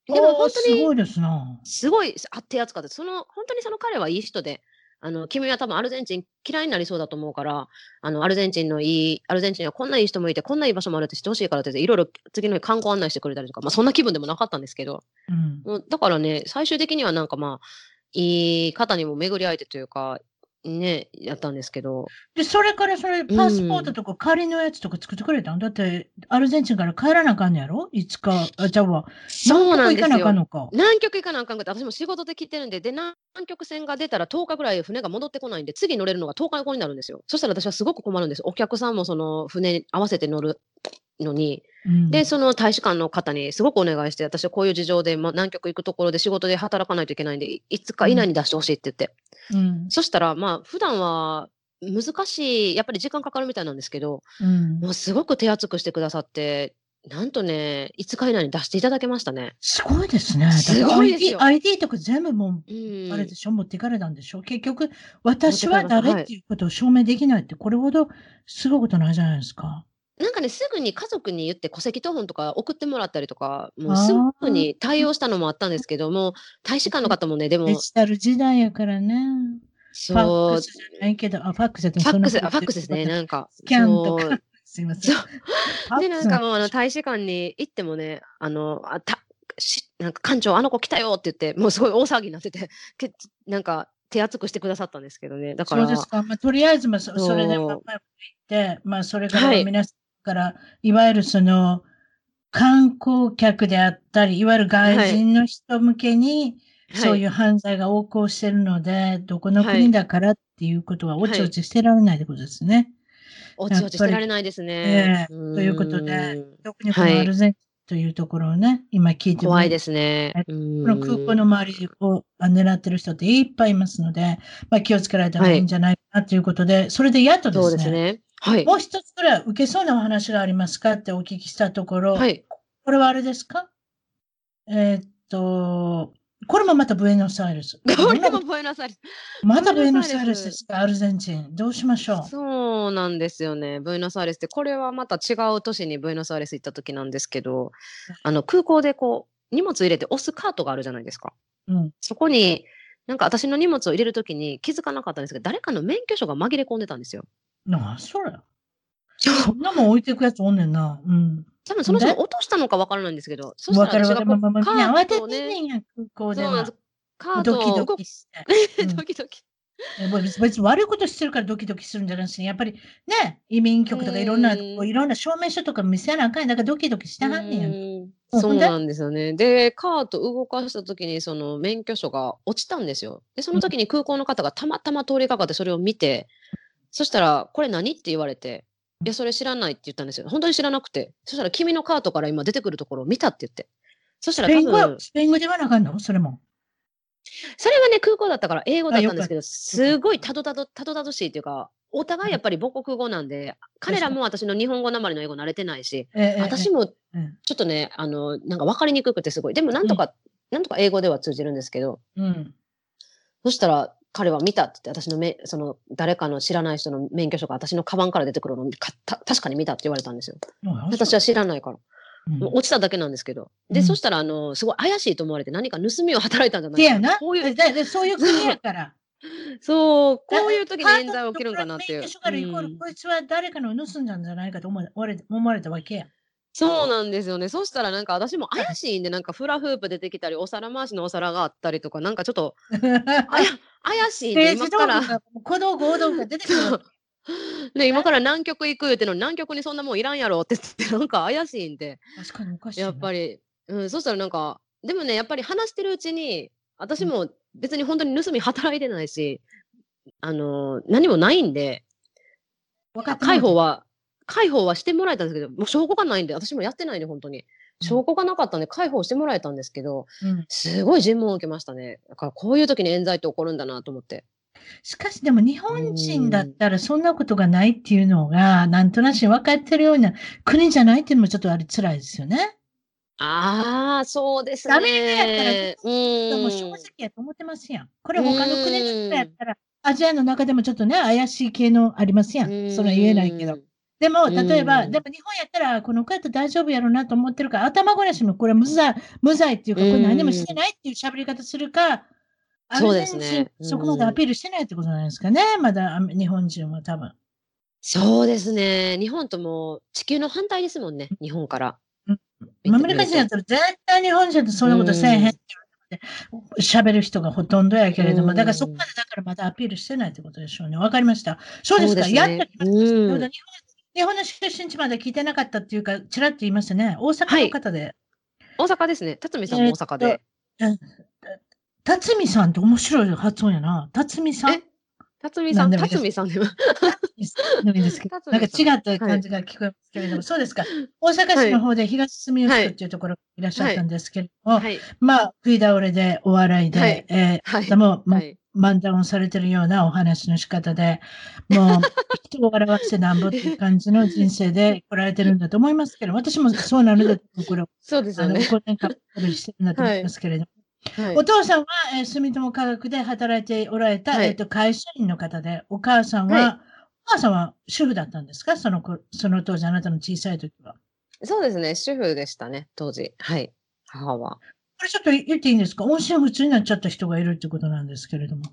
[SPEAKER 2] でも本当に
[SPEAKER 1] すごいですな。
[SPEAKER 2] すごいあってやつかって、その、本当にその彼はいい人で、あの、君は多分アルゼンチン嫌いになりそうだと思うから、あの、アルゼンチンのいい、アルゼンチンにはこんないい人もいて、こんないい場所もあるって知ってほしいからって言って、いろいろ次の日観光案内してくれたりとか、まあそんな気分でもなかったんですけど、
[SPEAKER 1] うん
[SPEAKER 2] だからね、最終的にはなんかまあ、いい方にも巡り合えてというか、ね、やったんですけど、
[SPEAKER 1] で、それからそれ、パスポートとか仮のやつとか作ってくれたんだって、アルゼンチンから帰らなあかんのやろ？いつか、あ、じゃあ、
[SPEAKER 2] そうなんです
[SPEAKER 1] 南極行かなあかん
[SPEAKER 2] よ。
[SPEAKER 1] のか。
[SPEAKER 2] 南極行かなあかんくて、私も仕事で来てるんで、で、南極船が出たら10日ぐらい船が戻ってこないんで、次乗れるのが10日後になるんですよ。そしたら私はすごく困るんです。お客さんもその船に合わせて乗るのに、
[SPEAKER 1] うん
[SPEAKER 2] で、その大使館の方にすごくお願いして、私はこういう事情で、まあ、南極行くところで仕事で働かないといけないんで、いいつか以内に出してほしいって言って。
[SPEAKER 1] うん
[SPEAKER 2] そしたら、まあ、普段は難しい、やっぱり時間かかるみたいなんですけど、
[SPEAKER 1] うん
[SPEAKER 2] もうすごく手厚くしてくださって、なんとね、5日以内に出していただけましたね。
[SPEAKER 1] すごいですね。
[SPEAKER 2] すごいですよ
[SPEAKER 1] ID, とか全部も
[SPEAKER 2] う
[SPEAKER 1] う、
[SPEAKER 2] ん。
[SPEAKER 1] あれでしょ、持っていかれたんでしょ？結局、私は誰っていうことを証明できないって、これほどすごいことないじゃないですか。
[SPEAKER 2] なんかね、すぐに家族に言って戸籍謄本とか送ってもらったりとか、もうすぐに対応したのもあったんですけども、大使館の方もね、でも
[SPEAKER 1] デ、ジタル時代やからね。ファ
[SPEAKER 2] そう、
[SPEAKER 1] ックスじゃないけど、あ、ファックス
[SPEAKER 2] ファックス、ファックスですね、なんか。
[SPEAKER 1] スキャンとか。すいません。
[SPEAKER 2] で、なんかもう、あの、大使館に行ってもね、あの、あたしなんか館長、あの子来たよって言って、もうすごい大騒ぎになってて、けなんか手厚くしてくださったんですけどね。だから、
[SPEAKER 1] そうですか。まあ、とりあえず、まあ、そそれで、まあ、まあ行って、まあ、それから
[SPEAKER 2] はい
[SPEAKER 1] 皆さんから、いわゆるその、観光客であったり、いわゆる外人の人向けに、そういうう犯罪が横行してるので、どこの国だからっていうことは、おちおちしてられないってことですね。
[SPEAKER 2] おちおちしてられないですね。
[SPEAKER 1] ええ。ということで
[SPEAKER 2] うん
[SPEAKER 1] 特にこのアルゼンチンというところをね、今聞いても
[SPEAKER 2] 怖いですね。
[SPEAKER 1] この空港の周りをあ狙ってる人っていっぱいいますので、まあ、気をつけられた方がいいんじゃないかなということで、それでやっとで
[SPEAKER 2] そう
[SPEAKER 1] すね、
[SPEAKER 2] ですね。はい。
[SPEAKER 1] もう一つくらい受けそうなお話がありますかってお聞きしたところ、
[SPEAKER 2] はい。
[SPEAKER 1] これはあれですか？えーっと、これもまたブエノスアイレス。
[SPEAKER 2] これもボエノスアイレス。
[SPEAKER 1] またブエノスアイ
[SPEAKER 2] レス
[SPEAKER 1] ですか、アルゼンチン。どうしましょう？
[SPEAKER 2] そうなんですよね。ブエノスアイレスって、これはまた違う都市にブエノスアイレス行った時なんですけど、あの空港でこう、荷物入れて押すカートがあるじゃないですか。
[SPEAKER 1] うん。
[SPEAKER 2] そこに、なんか私の荷物を入れるときに気づかなかったんですけど、誰かの免許証が紛れ込んでたんですよ。
[SPEAKER 1] なあ、それ。そんなもん置いてくやつおんねんな。うん。
[SPEAKER 2] 多分その人落としたのかわからないんですけど、そした
[SPEAKER 1] ら。
[SPEAKER 2] 私がこうカートをね、
[SPEAKER 1] ねんや、空港では
[SPEAKER 2] そうなんです。。カート
[SPEAKER 1] ドキドキして。うん
[SPEAKER 2] ドキドキ。
[SPEAKER 1] 別別に悪いことしてるからドキドキするんじゃなしに、やっぱりね、移民局とかいろんな、いろんな証明書とか見せなあかんだからドキドキしてはんねん
[SPEAKER 2] そうなんですよね。で、カート動かした時にその免許証が落ちたんですよ。で、その時に空港の方がたまたま通りかかってそれを見て、そしたら、これ何？って言われて、いや、それ知らないって言ったんですよ。本当に知らなくて。そしたら、君のカートから今出てくるところを見たって言って。そしたら多分、
[SPEAKER 1] スペイン語で言わなあかんの？それも。
[SPEAKER 2] それはね、空港だったから英語だったんですけど、
[SPEAKER 1] よ
[SPEAKER 2] すごいたどたど、たどたどしいっていうか、お互いやっぱり母国語なんで、彼らも私の日本語なまりの英語慣れてないし、
[SPEAKER 1] ええ
[SPEAKER 2] 私も
[SPEAKER 1] うん
[SPEAKER 2] ちょっとね、あの、なんか分かりにくくてすごい。でもなんとか、なんとか英語では通じるんですけど、
[SPEAKER 1] うん。
[SPEAKER 2] そしたら彼は見たって言って、私のめ、その誰かの知らない人の免許証が私のカバンから出てくるのをかた確かに見たって言われたんですよ。私は知らないから。
[SPEAKER 1] うん
[SPEAKER 2] 落ちただけなんですけど。で、
[SPEAKER 1] うん
[SPEAKER 2] そしたら、あの、すごい怪しいと思われて何か盗みを働いたんじゃない
[SPEAKER 1] せやな。
[SPEAKER 2] こういう、
[SPEAKER 1] ででそういう 国やから。
[SPEAKER 2] そう、こういう時に冤罪起きるんかなっていう。
[SPEAKER 1] こいつは誰かのを盗んだんじゃないかと思われ思われたわけや。
[SPEAKER 2] そうなんですよね。そしたらなんか私も怪しいんで、なんかフラフープ出てきたり、お皿回しのお皿があったりとか、なんかちょっと、あや怪しいんで、今から
[SPEAKER 1] 具、が、小道具、大道具が出てくる。
[SPEAKER 2] ね、今から南極行く言うてんのに南極にそんなもんいらんやろって言って、なんか怪しいんで、
[SPEAKER 1] 確かにおかしいな。
[SPEAKER 2] やっぱり、うん、そしたらなんか、でもね、やっぱり話してるうちに、私も別に本当に盗み働いてないし、あのー何もないんで、
[SPEAKER 1] 分かって
[SPEAKER 2] 介抱は、介抱はしてもらえたんですけど、もう証拠がないんで、私もやってないんで、本当に。証拠がなかったんで、介抱してもらえたんですけど、
[SPEAKER 1] うん
[SPEAKER 2] すごい尋問を受けましたね。だからこういう時に冤罪って起こるんだなと思って。
[SPEAKER 1] しかしでも日本人だったらそんなことがないっていうのが、なんとなし分かってるような国じゃないっていうのもちょっとあれ辛いですよね。
[SPEAKER 2] ああ、そうですね。
[SPEAKER 1] アメやったらも正直やと思ってますやん。これ他の国の人やったら、アジアの中でもちょっとね、怪しい系のありますやん。
[SPEAKER 2] ん
[SPEAKER 1] それは言えないけど。。でも、例えば、
[SPEAKER 2] うん
[SPEAKER 1] でも日本やったら、この子やったら大丈夫やろうなと思ってるから、頭ごなしのこれは無罪、無罪っていうか、これ何もしてないっていう喋り方するか、
[SPEAKER 2] そうですね
[SPEAKER 1] そこまでアピールしてないってことなんですかね、まだ日本人は多分。
[SPEAKER 2] そうですね。日本とも地球の反対ですもんね。日本から。
[SPEAKER 1] アメリカ人やったら絶対日本人とそんなことせえへんって喋る人がほとんどやけれども、
[SPEAKER 2] うん
[SPEAKER 1] だからそこまでだからまだアピールしてないってことでしょうね。わかりました。そうですか。
[SPEAKER 2] すね
[SPEAKER 1] やっときました
[SPEAKER 2] うん
[SPEAKER 1] 日本の出身地まで聞いてなかったっていうか、ちらっと言いましたね。大阪の方で。
[SPEAKER 2] 大阪ですね。辰巳さんも大阪で。
[SPEAKER 1] 辰巳さんって面白い発音やな。辰巳さん？
[SPEAKER 2] え？辰巳さん、辰巳さんでも。
[SPEAKER 1] のいいですけど
[SPEAKER 2] 辰
[SPEAKER 1] なんか違った感じが聞こえますけれども、そうですか。大阪市の方で東住吉区っていうところにいらっしゃったんですけれども、
[SPEAKER 2] はい。
[SPEAKER 1] まあ、食い倒れでお笑いで、
[SPEAKER 2] はい
[SPEAKER 1] え
[SPEAKER 2] はい
[SPEAKER 1] ー、でも、ま
[SPEAKER 2] はい。
[SPEAKER 1] 漫談をされてるようなお話の仕方で、もう、人を笑わせてなんぼっていう感じの人生で来られてるんだと思いますけど、私もそうなので、これを、
[SPEAKER 2] そうですよね。
[SPEAKER 1] 5年間、してるんだと思いますけれども、
[SPEAKER 2] はい
[SPEAKER 1] お父さんは、えー住友化学で働いておられた、
[SPEAKER 2] はい
[SPEAKER 1] えっと会社員の方で、お母さんは、
[SPEAKER 2] は
[SPEAKER 1] お母さんは主婦だったんですか？その子その当時、あなたの小さい時は。
[SPEAKER 2] そうですね。主婦でしたね、当時。はい。母は。
[SPEAKER 1] これちょっと言っていいんですか？音信不通になっちゃった人がいるってことなんですけれども。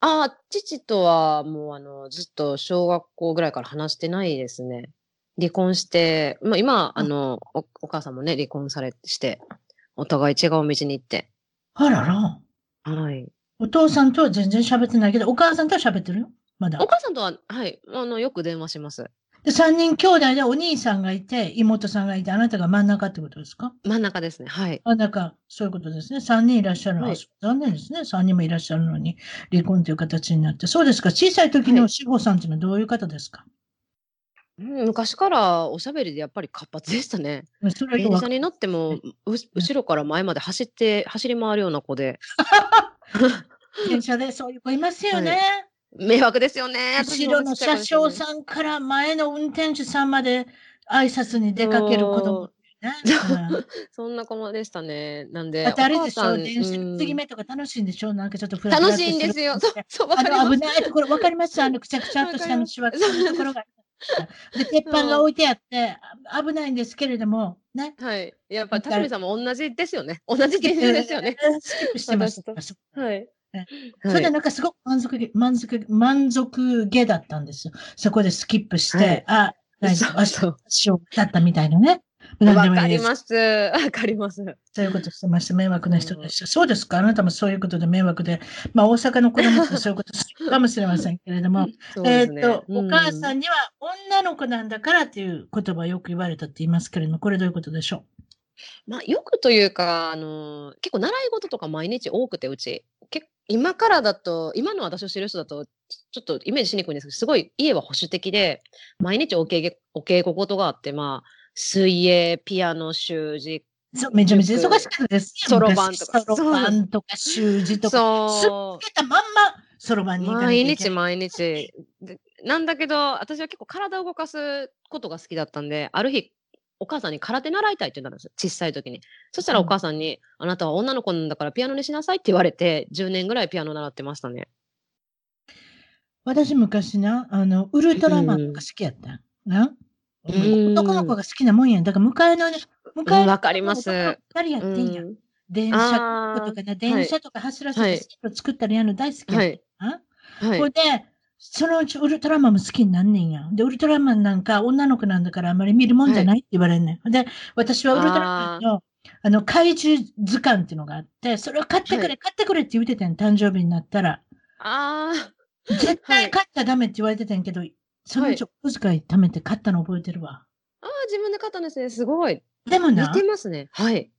[SPEAKER 2] ああ、父とはもうあの、ずっと小学校ぐらいから話してないですね。離婚して、まあ今、あの、おお母さんもね、離婚されして、お互い違う道に行って。
[SPEAKER 1] あらら。
[SPEAKER 2] はい。
[SPEAKER 1] お父さんとは全然喋ってないけど、お母さんとは喋ってるよ？まだ
[SPEAKER 2] お。母さんとは、はい、あの、よく電話します。
[SPEAKER 1] で、三人兄弟でお兄さんがいて、妹さんがいて、あなたが真ん中ってことですか？
[SPEAKER 2] 真ん中ですね。はい。
[SPEAKER 1] 真ん中、そういうことですね。三人いらっしゃるのは、
[SPEAKER 2] はい
[SPEAKER 1] 残念ですね。三人もいらっしゃるのに、離婚という形になって。そうですか。小さい時の
[SPEAKER 2] はい
[SPEAKER 1] 志保さんっていうのはどういう方ですか、
[SPEAKER 2] うん昔からおしゃべりでやっぱり活発でしたね。電車に乗っても、う後ろから前まで走って、走り回るような子で。
[SPEAKER 1] 電車でそういう子いますよね。
[SPEAKER 2] 迷惑ですよね。
[SPEAKER 1] 後ろの車掌さんから前の運転手さんまで挨拶に出かける子供
[SPEAKER 2] そ んな子もでしたね。なんで、
[SPEAKER 1] だってあれでしょ、電車
[SPEAKER 2] うん
[SPEAKER 1] の継ぎ目とか楽しいんでしょ？なんかちょっとフラフラ
[SPEAKER 2] 楽しいんですよ。そう、そう、わかり
[SPEAKER 1] あの危。ないところ、わかります？あのくちゃくちゃとしたのしわくちゃのところが。で、鉄板が置いてあって、あ危ないんですけれども、ね。
[SPEAKER 2] はい。やっぱり、辰巳さんも同じですよね。同じ人種ですよね。
[SPEAKER 1] えー。スキップしてます。
[SPEAKER 2] はい。
[SPEAKER 1] それでなんかすごく満足げ、満足、満足げだったんですよ。そこでスキップして、
[SPEAKER 2] はい
[SPEAKER 1] あ、大丈夫、足
[SPEAKER 2] そう
[SPEAKER 1] 足をだったみたいなね。
[SPEAKER 2] わかります。わかります。
[SPEAKER 1] そういうことしてました。迷惑な人でした。そうですか？あなたもそういうことで迷惑で。まあ大阪の子供って そういうことするかもしれませんけれども。
[SPEAKER 2] ね
[SPEAKER 1] えーっと、お母さ
[SPEAKER 2] うん
[SPEAKER 1] んには女の子なんだからっていう言葉をよく言われたって言いますけれども、これどういうことでしょ
[SPEAKER 2] まあ、よくというか、あの結構習い事とか毎日多くて、うち。け今からだと、今の私を知る人だと、ちちょっとイメージしにくいんですけど、すごい家は保守的で、毎日お稽古お稽古事があって、まあ、水泳、ピアノ、習字、
[SPEAKER 1] うそうめちゃめちゃ忙しかったですよ。
[SPEAKER 2] そろばんとか
[SPEAKER 1] 昔そろばんとか習字とか。
[SPEAKER 2] そ
[SPEAKER 1] つけたまんま、そろばん
[SPEAKER 2] う、
[SPEAKER 1] に
[SPEAKER 2] 毎日。毎日。でなんだけど、私は結構体を動かすことが好きだったんで、ある日、お母さんに空手習いたいって言ったんですよ、小さい時に。そしたら
[SPEAKER 1] うん
[SPEAKER 2] お母さんに、あなたは女の子なんだからピアノにしなさいって言われて、10年ぐらいピアノ習ってましたね。
[SPEAKER 1] 私昔な、あの、ウルトラマンとか好きやった。な
[SPEAKER 2] うん
[SPEAKER 1] 男の子が好きなもんやん。だから迎えのね、迎えの
[SPEAKER 2] わかります
[SPEAKER 1] 二人やってんやん。
[SPEAKER 2] うん
[SPEAKER 1] 電車とかね、電車とか走らせて作ったりやるの大好きや
[SPEAKER 2] はい。はい
[SPEAKER 1] ほいで、そのうちウルトラマンも好きになんねんや。で、ウルトラマンなんか女の子なんだからあんまり見るもんじゃないって言われんねん。で、私はウルトラマンの、あの、怪獣図鑑っていうのがあって、それを買ってくれ、
[SPEAKER 2] はい
[SPEAKER 1] 買ってくれって言うてたん、誕生日になったら。
[SPEAKER 2] あ
[SPEAKER 1] 絶対買ったらダメって言われてたんやけど、そのうちお小遣い貯めて買ったの覚えてるわ。
[SPEAKER 2] あ、ああ、自分で買ったんですね。すごい。
[SPEAKER 1] でもな、
[SPEAKER 2] 似てますね。はい。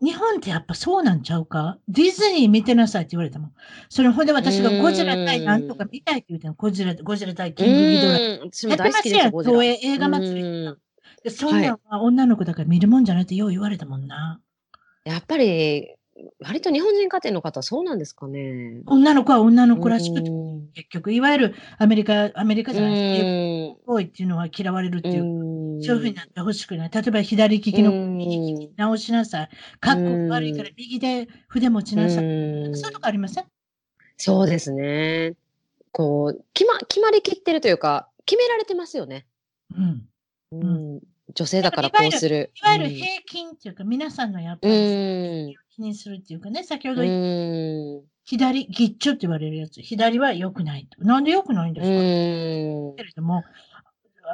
[SPEAKER 1] 日本、ってやっぱそうなんちゃうか？ディズニー見てなさいって言われたもん。それほんで私がゴジラ対なんとか見たいって言うてんゴジラ、ゴジラ対
[SPEAKER 2] う
[SPEAKER 1] キングギドラ。やってますやん。東映映画祭り。
[SPEAKER 2] うん
[SPEAKER 1] でそんなんは女の子だから見るもんじゃないってよう言われたもんな。
[SPEAKER 2] やっぱり、割と日本人家庭の方はそうなんですかね。
[SPEAKER 1] 女の子は女の子らしくて、
[SPEAKER 2] うん
[SPEAKER 1] 結局、いわゆるアメリカ、アメリカじゃないですか。
[SPEAKER 2] うん
[SPEAKER 1] ボーイっていうのは嫌われるっていう。
[SPEAKER 2] うん
[SPEAKER 1] そういうふうになってほしくない。例えば左利きの右利きに直しなさい。かっこ悪いから右で筆持ちなさい。
[SPEAKER 2] うん
[SPEAKER 1] そういうとこありません？
[SPEAKER 2] そうですね。こう、決ま、決まりきってるというか、決められてますよね。
[SPEAKER 1] うん。
[SPEAKER 2] うん。女性だからこうする。
[SPEAKER 1] いわゆる平均っていうか、皆さんのやっぱ
[SPEAKER 2] う
[SPEAKER 1] り
[SPEAKER 2] ん。
[SPEAKER 1] 気にするっていうかね、先ほ
[SPEAKER 2] う
[SPEAKER 1] ど言った
[SPEAKER 2] ん。
[SPEAKER 1] 左、ギッチョって言われるやつ。左は良くないと。なんで良くないんですか、
[SPEAKER 2] うん
[SPEAKER 1] けれども、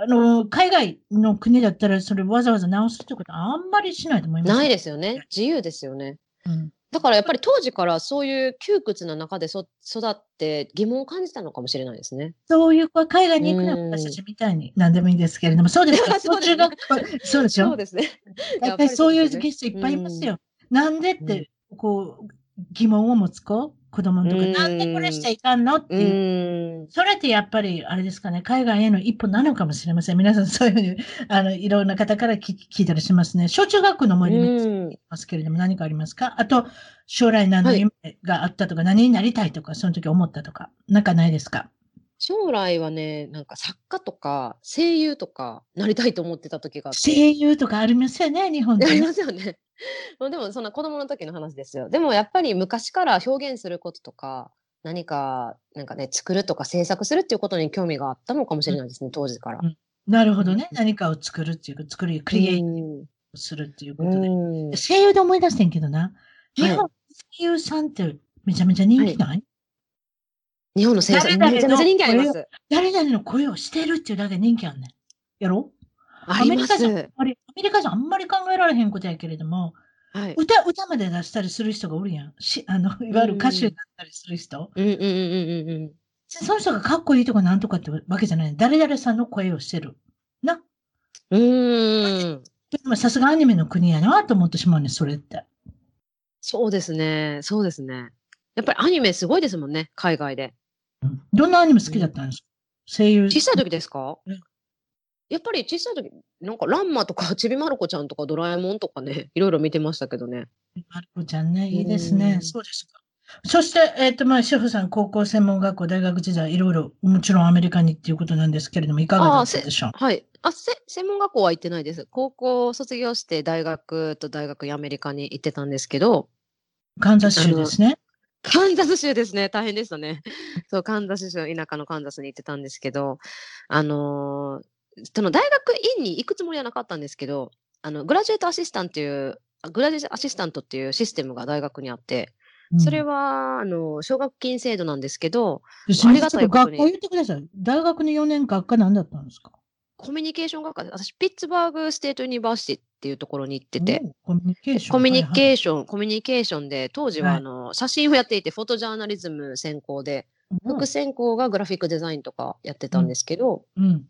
[SPEAKER 1] あの、海外の国だったら、それわざわざ直すってことはあんまりしないと思います。
[SPEAKER 2] ないですよね。自由ですよね。
[SPEAKER 1] うん。
[SPEAKER 2] だからやっぱり当時からそういう窮屈な中でそ育って疑問を感じたのかもしれないですね。
[SPEAKER 1] そういう子は海外に行くのは
[SPEAKER 2] うん
[SPEAKER 1] 私たちみたいに何でもいいですけれども、そうですか。
[SPEAKER 2] そう
[SPEAKER 1] そうでしょ？
[SPEAKER 2] ですね。
[SPEAKER 1] 大体そういうゲストいっぱいいますよ。なんでって、こう、疑問を持つ子、子供のとか、
[SPEAKER 2] うん
[SPEAKER 1] なんでこれしちゃいかんのって
[SPEAKER 2] う
[SPEAKER 1] いう。
[SPEAKER 2] ん。
[SPEAKER 1] それってやっぱり、あれですかね、海外への一歩なのかもしれません。皆さんそういうふうに、あの、いろんな方から聞聞いたりしますね。小中学校の思いますけれども、何かありますか？あと、将来何の
[SPEAKER 2] はい
[SPEAKER 1] 夢があったとか、何になりたいとか、その時思ったとか、なんかないですか？
[SPEAKER 2] 将来はね、なんか作家とか声優とかなりたいと思ってた時があって。
[SPEAKER 1] 声優とかありますよね、日本で、
[SPEAKER 2] あり
[SPEAKER 1] ね。
[SPEAKER 2] ますよね。まあでもそんな子供の時の話ですよ。でもやっぱり昔から表現することとか、何か、なんかね、作るとか制作するっていうことに興味があったのかもしれないですね、当時から。
[SPEAKER 1] なるほどね。
[SPEAKER 2] うん
[SPEAKER 1] 何かを作るっていうか、作り、クリエイティ
[SPEAKER 2] うん
[SPEAKER 1] ブするっていうことで。
[SPEAKER 2] うん
[SPEAKER 1] 声優で思い出してんけどな。
[SPEAKER 2] はい
[SPEAKER 1] 日本、声優さんってめちゃめちゃ人気ない、
[SPEAKER 2] 日本の声優さんめちゃめちゃ人気あります。
[SPEAKER 1] 誰々の声をしてるっていうだけで人気あんねん。やろ
[SPEAKER 2] ありま
[SPEAKER 1] アメリカじゃあん
[SPEAKER 2] す。
[SPEAKER 1] まり、アメリカじゃあんまり考えられへんことやけれども、
[SPEAKER 2] はい。
[SPEAKER 1] 歌、歌まで出したりする人がおるやん。し、あの、いわゆる歌手になったりする人。
[SPEAKER 2] うんうんうんうんうんうん。
[SPEAKER 1] その人がかっこいいとかなんとかってわけじゃない。誰々さんの声をしてる。な。
[SPEAKER 2] うーん。
[SPEAKER 1] でもさすがアニメの国やなと思ってしまうねんそれって。
[SPEAKER 2] そうですね。そうですね。やっぱりアニメすごいですもんね、海外で。
[SPEAKER 1] うんどんなアニメ好きだったんですか、声優。
[SPEAKER 2] 小さい時ですか？
[SPEAKER 1] うん
[SPEAKER 2] やっぱり小さい時、なんかランマとかちびまる子ちゃんとかドラえもんとかね、いろいろ見てましたけどね。
[SPEAKER 1] まる子ちゃんね、いいですね。
[SPEAKER 2] うん
[SPEAKER 1] そうですか。そして、えっ、と、まあ、シェフさん、高校専門学校、大学時代、いろいろ、もちろんアメリカにっていうことなんですけれども、いかがだったでしょう？
[SPEAKER 2] はい。あ、せ、専門学校は行ってないです。高校を卒業して大学と大学にアメリカに行ってたんですけど、
[SPEAKER 1] カンザス州ですね。
[SPEAKER 2] カンザス州ですね。大変でしたね。そう、カンザス州、田舎のカンザスに行ってたんですけど、あのーその大学院に行くつもりはなかったんですけど、あの、 graduate assistant っていう、あ graduate assistant っていうシステムが大学にあって、それ
[SPEAKER 1] は、
[SPEAKER 2] は、あの、奨学金制度なんですけど、
[SPEAKER 1] あ
[SPEAKER 2] ありがたいことに
[SPEAKER 1] 学校言ってください。大学の4年学科何だったんですか？
[SPEAKER 2] コミュニケーション学科で、私、 Pittsburg State University っていうところに行ってて、
[SPEAKER 1] おコミュニケーション。
[SPEAKER 2] コミュニ
[SPEAKER 1] ー
[SPEAKER 2] ケーション、コミュニケーションで、当時は
[SPEAKER 1] はい
[SPEAKER 2] あの、写真をやっていて、フォトジャーナリズム専攻で、副専攻がグラフィックデザインとかやってたんですけど、
[SPEAKER 1] うん。うん。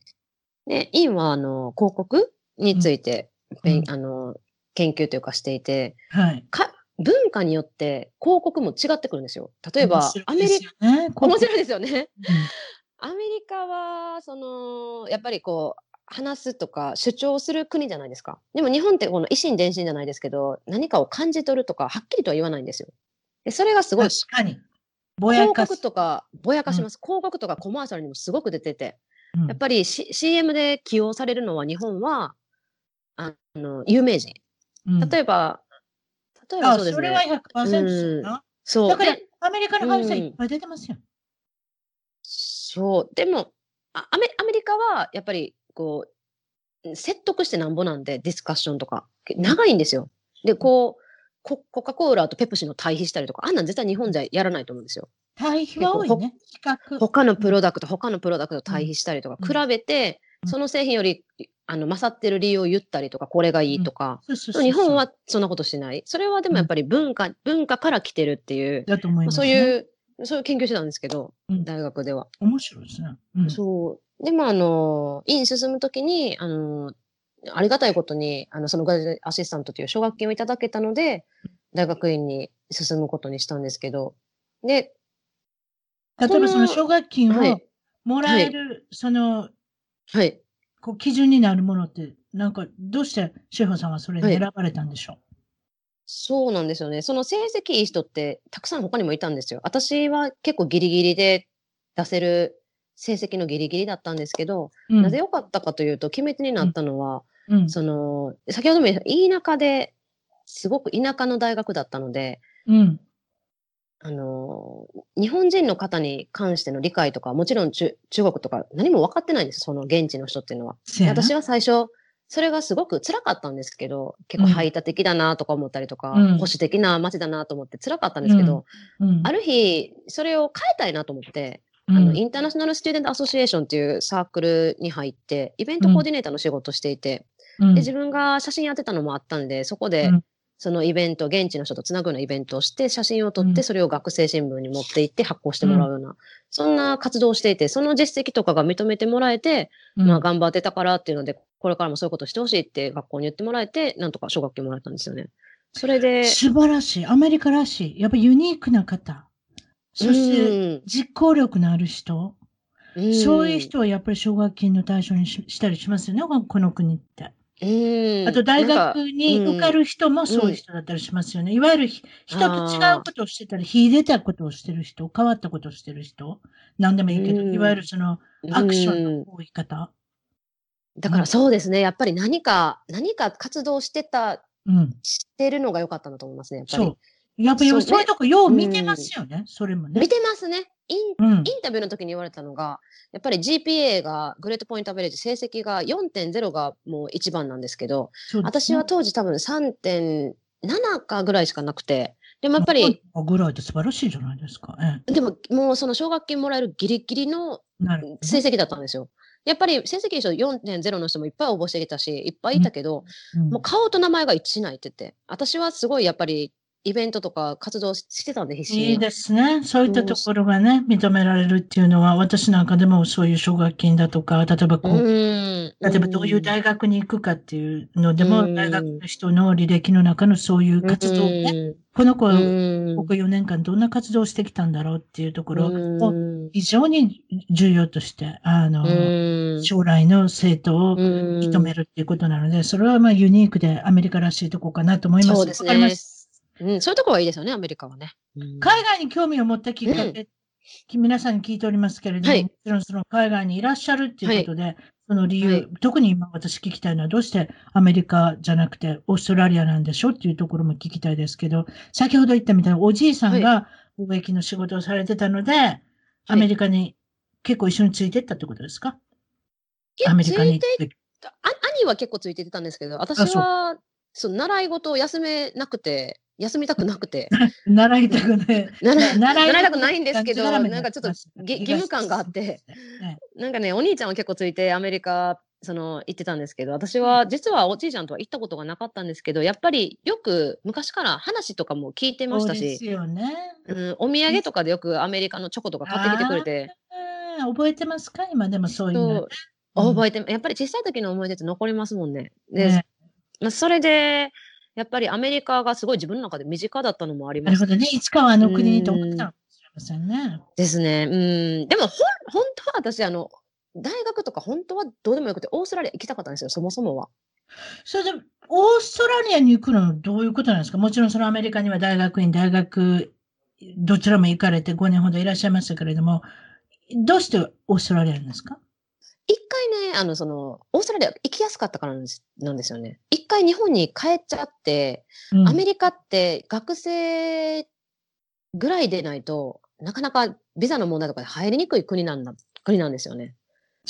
[SPEAKER 2] で、院はあの、広告について、勉
[SPEAKER 1] うん
[SPEAKER 2] あの、研究というかしていて、
[SPEAKER 1] はい。
[SPEAKER 2] か文化によって広告も違ってくるんですよ。例えば、アメリカ、面白いですよね。
[SPEAKER 1] うん
[SPEAKER 2] アメリカは、その、やっぱりこう、話すとか主張する国じゃないですか。でも日本ってこの維心伝心じゃないですけど、何かを感じ取るとか、はっきりとは言わないんですよ。で、それがすごい、
[SPEAKER 1] 確かに。ぼや
[SPEAKER 2] 広
[SPEAKER 1] かす
[SPEAKER 2] 告とか、ぼやかします。広告とかコマーシャルにもすごく出てて、
[SPEAKER 1] うん
[SPEAKER 2] やっぱり、C、CM で起用されるのは日本は、あの、有名人。
[SPEAKER 1] うん
[SPEAKER 2] 例えば、例えば
[SPEAKER 1] あ
[SPEAKER 2] そうです
[SPEAKER 1] それは
[SPEAKER 2] ね。
[SPEAKER 1] 100%そう。
[SPEAKER 2] そう。
[SPEAKER 1] だから
[SPEAKER 2] で、
[SPEAKER 1] アメリカの俳優さん
[SPEAKER 2] うん
[SPEAKER 1] いっぱい出てますよ。
[SPEAKER 2] そう。でも、あアメアメリカは、やっぱり、こう、説得してなんぼなんで、ディスカッションとか。長いんですよ。で、こう、ココカ・コーラとペプシの対比したりとか、あんなん絶対日本じゃやらないと思うんですよ。
[SPEAKER 1] 対比は多いね。比較。
[SPEAKER 2] 他のプロダクト、他のプロダクトと対比したりとか、
[SPEAKER 1] うん
[SPEAKER 2] 比べて、
[SPEAKER 1] うん
[SPEAKER 2] その製品よりあの勝ってる理由を言ったりとか、これがいいとか、日本はそんなことしない。それはでもやっぱり文化、文化から来てるっていう、まあ
[SPEAKER 1] だと思います、ね。
[SPEAKER 2] そういう、そういう研究してたんですけど、
[SPEAKER 1] うん
[SPEAKER 2] 大学では。
[SPEAKER 1] 面白いですね。うん。
[SPEAKER 2] そう。でも、あの、院進むときに、あの、ありがたいことに、あの、そのグラジアシスタントという奨学金をいただけたので、大学院に進むことにしたんですけど、で、
[SPEAKER 1] 例えばその奨学金を
[SPEAKER 2] はい。
[SPEAKER 1] もらえる、その、
[SPEAKER 2] はい。
[SPEAKER 1] こう基準になるものって、なんか、どうして志保さんはそれに選ばれたんでしょ
[SPEAKER 2] そうなんですよね。その成績いい人ってたくさん他にもいたんですよ。私は結構ギリギリで出せる成績のギリギリだったんですけど、
[SPEAKER 1] う、うん、
[SPEAKER 2] なぜ良かったかというと、決め手になったのは、
[SPEAKER 1] うん、
[SPEAKER 2] その、先ほども言った田舎で、すごく田舎の大学だったので、
[SPEAKER 1] うん、
[SPEAKER 2] あの、日本人の方に関しての理解とか、もちろん中中国とか何も分かってないんですその現地の人っていうのは。私は最初、それがすごく辛かったんですけど、結構排他的だなとか思ったりとか、
[SPEAKER 1] うん。
[SPEAKER 2] 保守的な街だなと思って辛かったんですけど、
[SPEAKER 1] うん、
[SPEAKER 2] ある日、それを変えたいなと思って、
[SPEAKER 1] うん、
[SPEAKER 2] あの、インターナショナルスチューデントアソシエーションっていうサークルに入って、イベントコーディネーターの仕事をしていて、
[SPEAKER 1] うん、
[SPEAKER 2] で、自分が写真やってたのもあったんで、そこで
[SPEAKER 1] うん、
[SPEAKER 2] そのイベント、現地の人とつなぐようなイベントをして、写真を撮っ
[SPEAKER 1] うん
[SPEAKER 2] て、それを学生新聞に持って行って発行してもらうような、そんな活動をしていて、その実績とかが認めてもらえて、
[SPEAKER 1] うん、
[SPEAKER 2] まあ頑張ってたからっていうので、これからもそういうことしてほしいって学校に言ってもらえて、なんとか奨学金もらったんですよね。それで、
[SPEAKER 1] 素晴らしい。アメリカらしい。やっぱユニークな方。そして、実行力のある人。
[SPEAKER 2] うん、
[SPEAKER 1] そういう人はやっぱり奨学金の対象にししたりしますよね、この国って。
[SPEAKER 2] うん、
[SPEAKER 1] あと大学に受かる人もそういう人だったりしますよね。いわゆるひ人と違うことをしてたり、秀でたことをしてる人、変わったことをしてる人、何でもいいけど、
[SPEAKER 2] うん
[SPEAKER 1] いわゆるそのアクションの多い方。
[SPEAKER 2] だからそうですね、やっぱり何か、何か活動してた、
[SPEAKER 1] うん。
[SPEAKER 2] してるのが良かったんだと思いますね、やっぱり。
[SPEAKER 1] やっぱり
[SPEAKER 2] そう
[SPEAKER 1] そういうとこよう見てますよね、それもね
[SPEAKER 2] 見。てますね。イン
[SPEAKER 1] うん
[SPEAKER 2] イ。ンタビューの時に言われたのが、やっぱり GPA が、グレートポイントアベレージ、成績が4.0がもう一番なんですけど、
[SPEAKER 1] ね
[SPEAKER 2] 私は当時多分3.7かぐらいしかなくて、でもやっぱり、
[SPEAKER 1] ぐらいって素晴らしいじゃないですか。え
[SPEAKER 2] でももうその奨学金もらえるギリギリの成績だったんですよ。やっぱり成績いい人4.0の人もいっぱい応募してきたし、いっぱいいたけど、
[SPEAKER 1] うん
[SPEAKER 2] もう顔と名前が一致しないって言って、私はすごいやっぱりイベントとか活動ししてたんで必死に。
[SPEAKER 1] いいですね。そういったところがね、認められるっていうのは、私なんかでもそういう奨学金だとか、例えばこう、
[SPEAKER 2] うん。
[SPEAKER 1] 例えばどういう大学に行くかっていうのでも、
[SPEAKER 2] うん。
[SPEAKER 1] 大学の人の履歴の中のそういう活動をね、この子は
[SPEAKER 2] うん。
[SPEAKER 1] ここ4年間どんな活動をしてきたんだろうっていうところ
[SPEAKER 2] うん。
[SPEAKER 1] を非常に重要として、あの、
[SPEAKER 2] うん。
[SPEAKER 1] 将来の生徒を
[SPEAKER 2] うん。
[SPEAKER 1] 認めるっていうことなので、それはまあユニークでアメリカらしいとこかなと思います。
[SPEAKER 2] そうですね。
[SPEAKER 1] わかります
[SPEAKER 2] うん、そういうところはいいですよね、アメリカはね。うん。
[SPEAKER 1] 海外に興味を持ったきっかけ、皆さんに聞いておりますけれども、
[SPEAKER 2] はい。
[SPEAKER 1] もちろんその海外にいらっしゃるっていうことで、その理由、
[SPEAKER 2] はい。
[SPEAKER 1] 特に今私聞きたいのはどうしてアメリカじゃなくてオーストラリアなんでしょっていうところも聞きたいですけど、先ほど言ったみたいにおじいさんが貿易の仕事をされてたので、アメリカに結構一緒についてったってことですか、アメリカに。
[SPEAKER 2] 兄は結構ついてってたんですけど、私はそう習い事を休めなくて、休みたくなくて、
[SPEAKER 1] 習いたくない。
[SPEAKER 2] 習いたくない。んですけどなんかちょっと義務感があって。
[SPEAKER 1] ね
[SPEAKER 2] なんかね、お兄ちゃんは結構ついてアメリカ、その、行ってたんですけど、私は実はおじいちゃんとは行ったことがなかったんですけど、やっぱりよく昔から話とかも聞いてました
[SPEAKER 1] そうです
[SPEAKER 2] し、
[SPEAKER 1] よね。
[SPEAKER 2] うん、お土産とかでよくアメリカのチョコとか買ってきてくれて、
[SPEAKER 1] 覚えてますか？今でもそういうの。
[SPEAKER 2] そう。覚えて、やっぱり小さい時の思い出って残りますもんね。で、
[SPEAKER 1] ね。
[SPEAKER 2] まあ、それで、やっぱりアメリカがすごい自分の中で身近だったのもあります
[SPEAKER 1] なるほどね。いつかはあの国にと思ってたのかもしれませんね。
[SPEAKER 2] ですね。うん。でも、ほん、本当は私、あの、大学とか本当はどうでもよくて、オーストラリア行きたかったんですよ、そもそもは。
[SPEAKER 1] それで、オーストラリアに行くのはどういうことなんですか？もちろんそのアメリカには大学院、大学、どちらも行かれて5年ほどいらっしゃいましたけれども、どうしてオーストラリアなんですか？
[SPEAKER 2] 一回ね、あの、その、オーストラリア行きやすかったからなんですよね。一回日本に帰っちゃって、アメリカって学生ぐらいでないと、なかなかビザの問題とかで入りにくい国なんだ、国なんですよね。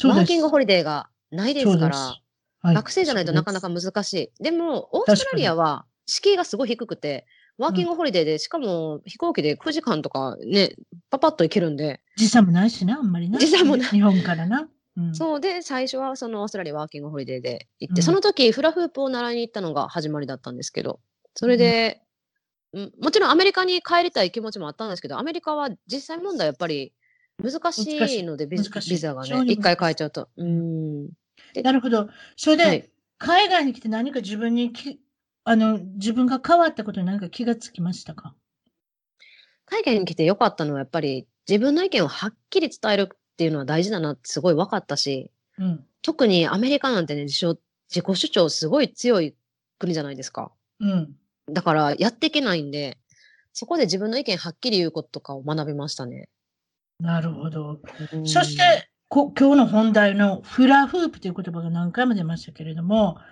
[SPEAKER 2] ワーキングホリデーがないですから、
[SPEAKER 1] はい
[SPEAKER 2] 学生じゃないとなかなか難しい。でも、オーストラリアは敷居がすごい低くて、ワーキングホリデーで、しかも飛行機で9時間とかね、パパッと行けるんで、
[SPEAKER 1] 時差もないしな、あんまりな。
[SPEAKER 2] 時差もない
[SPEAKER 1] 日本からな。うん、
[SPEAKER 2] そうで、最初はそのオーストラリアワーキングホリデーで行って、
[SPEAKER 1] うん
[SPEAKER 2] その時フラフープを習いに行ったのが始まりだったんですけど、それで、うんもちろんアメリカに帰りたい気持ちもあったんですけど、アメリカは実際問題やっぱり難しいので、ビザがね、一回変えちゃうと。うん。
[SPEAKER 1] なるほど。それで、
[SPEAKER 2] はい。
[SPEAKER 1] 海外に来て何か自分にき、あの、自分が変わったことに何か気がつきましたか？
[SPEAKER 2] 海外に来てよかったのはやっぱり自分の意見をはっきり伝えるっていうのは大事だなってすごい分かったし、
[SPEAKER 1] うん。
[SPEAKER 2] 特にアメリカなんてね、自称自己主張すごい強い国じゃないですか。
[SPEAKER 1] うん。
[SPEAKER 2] だからやっていけないんで、そこで自分の意見はっきり言うこととかを学びましたね。
[SPEAKER 1] なるほど。
[SPEAKER 2] うん
[SPEAKER 1] そして、こ今日の本題のフラフープという言葉が何回も出ましたけれども、
[SPEAKER 2] は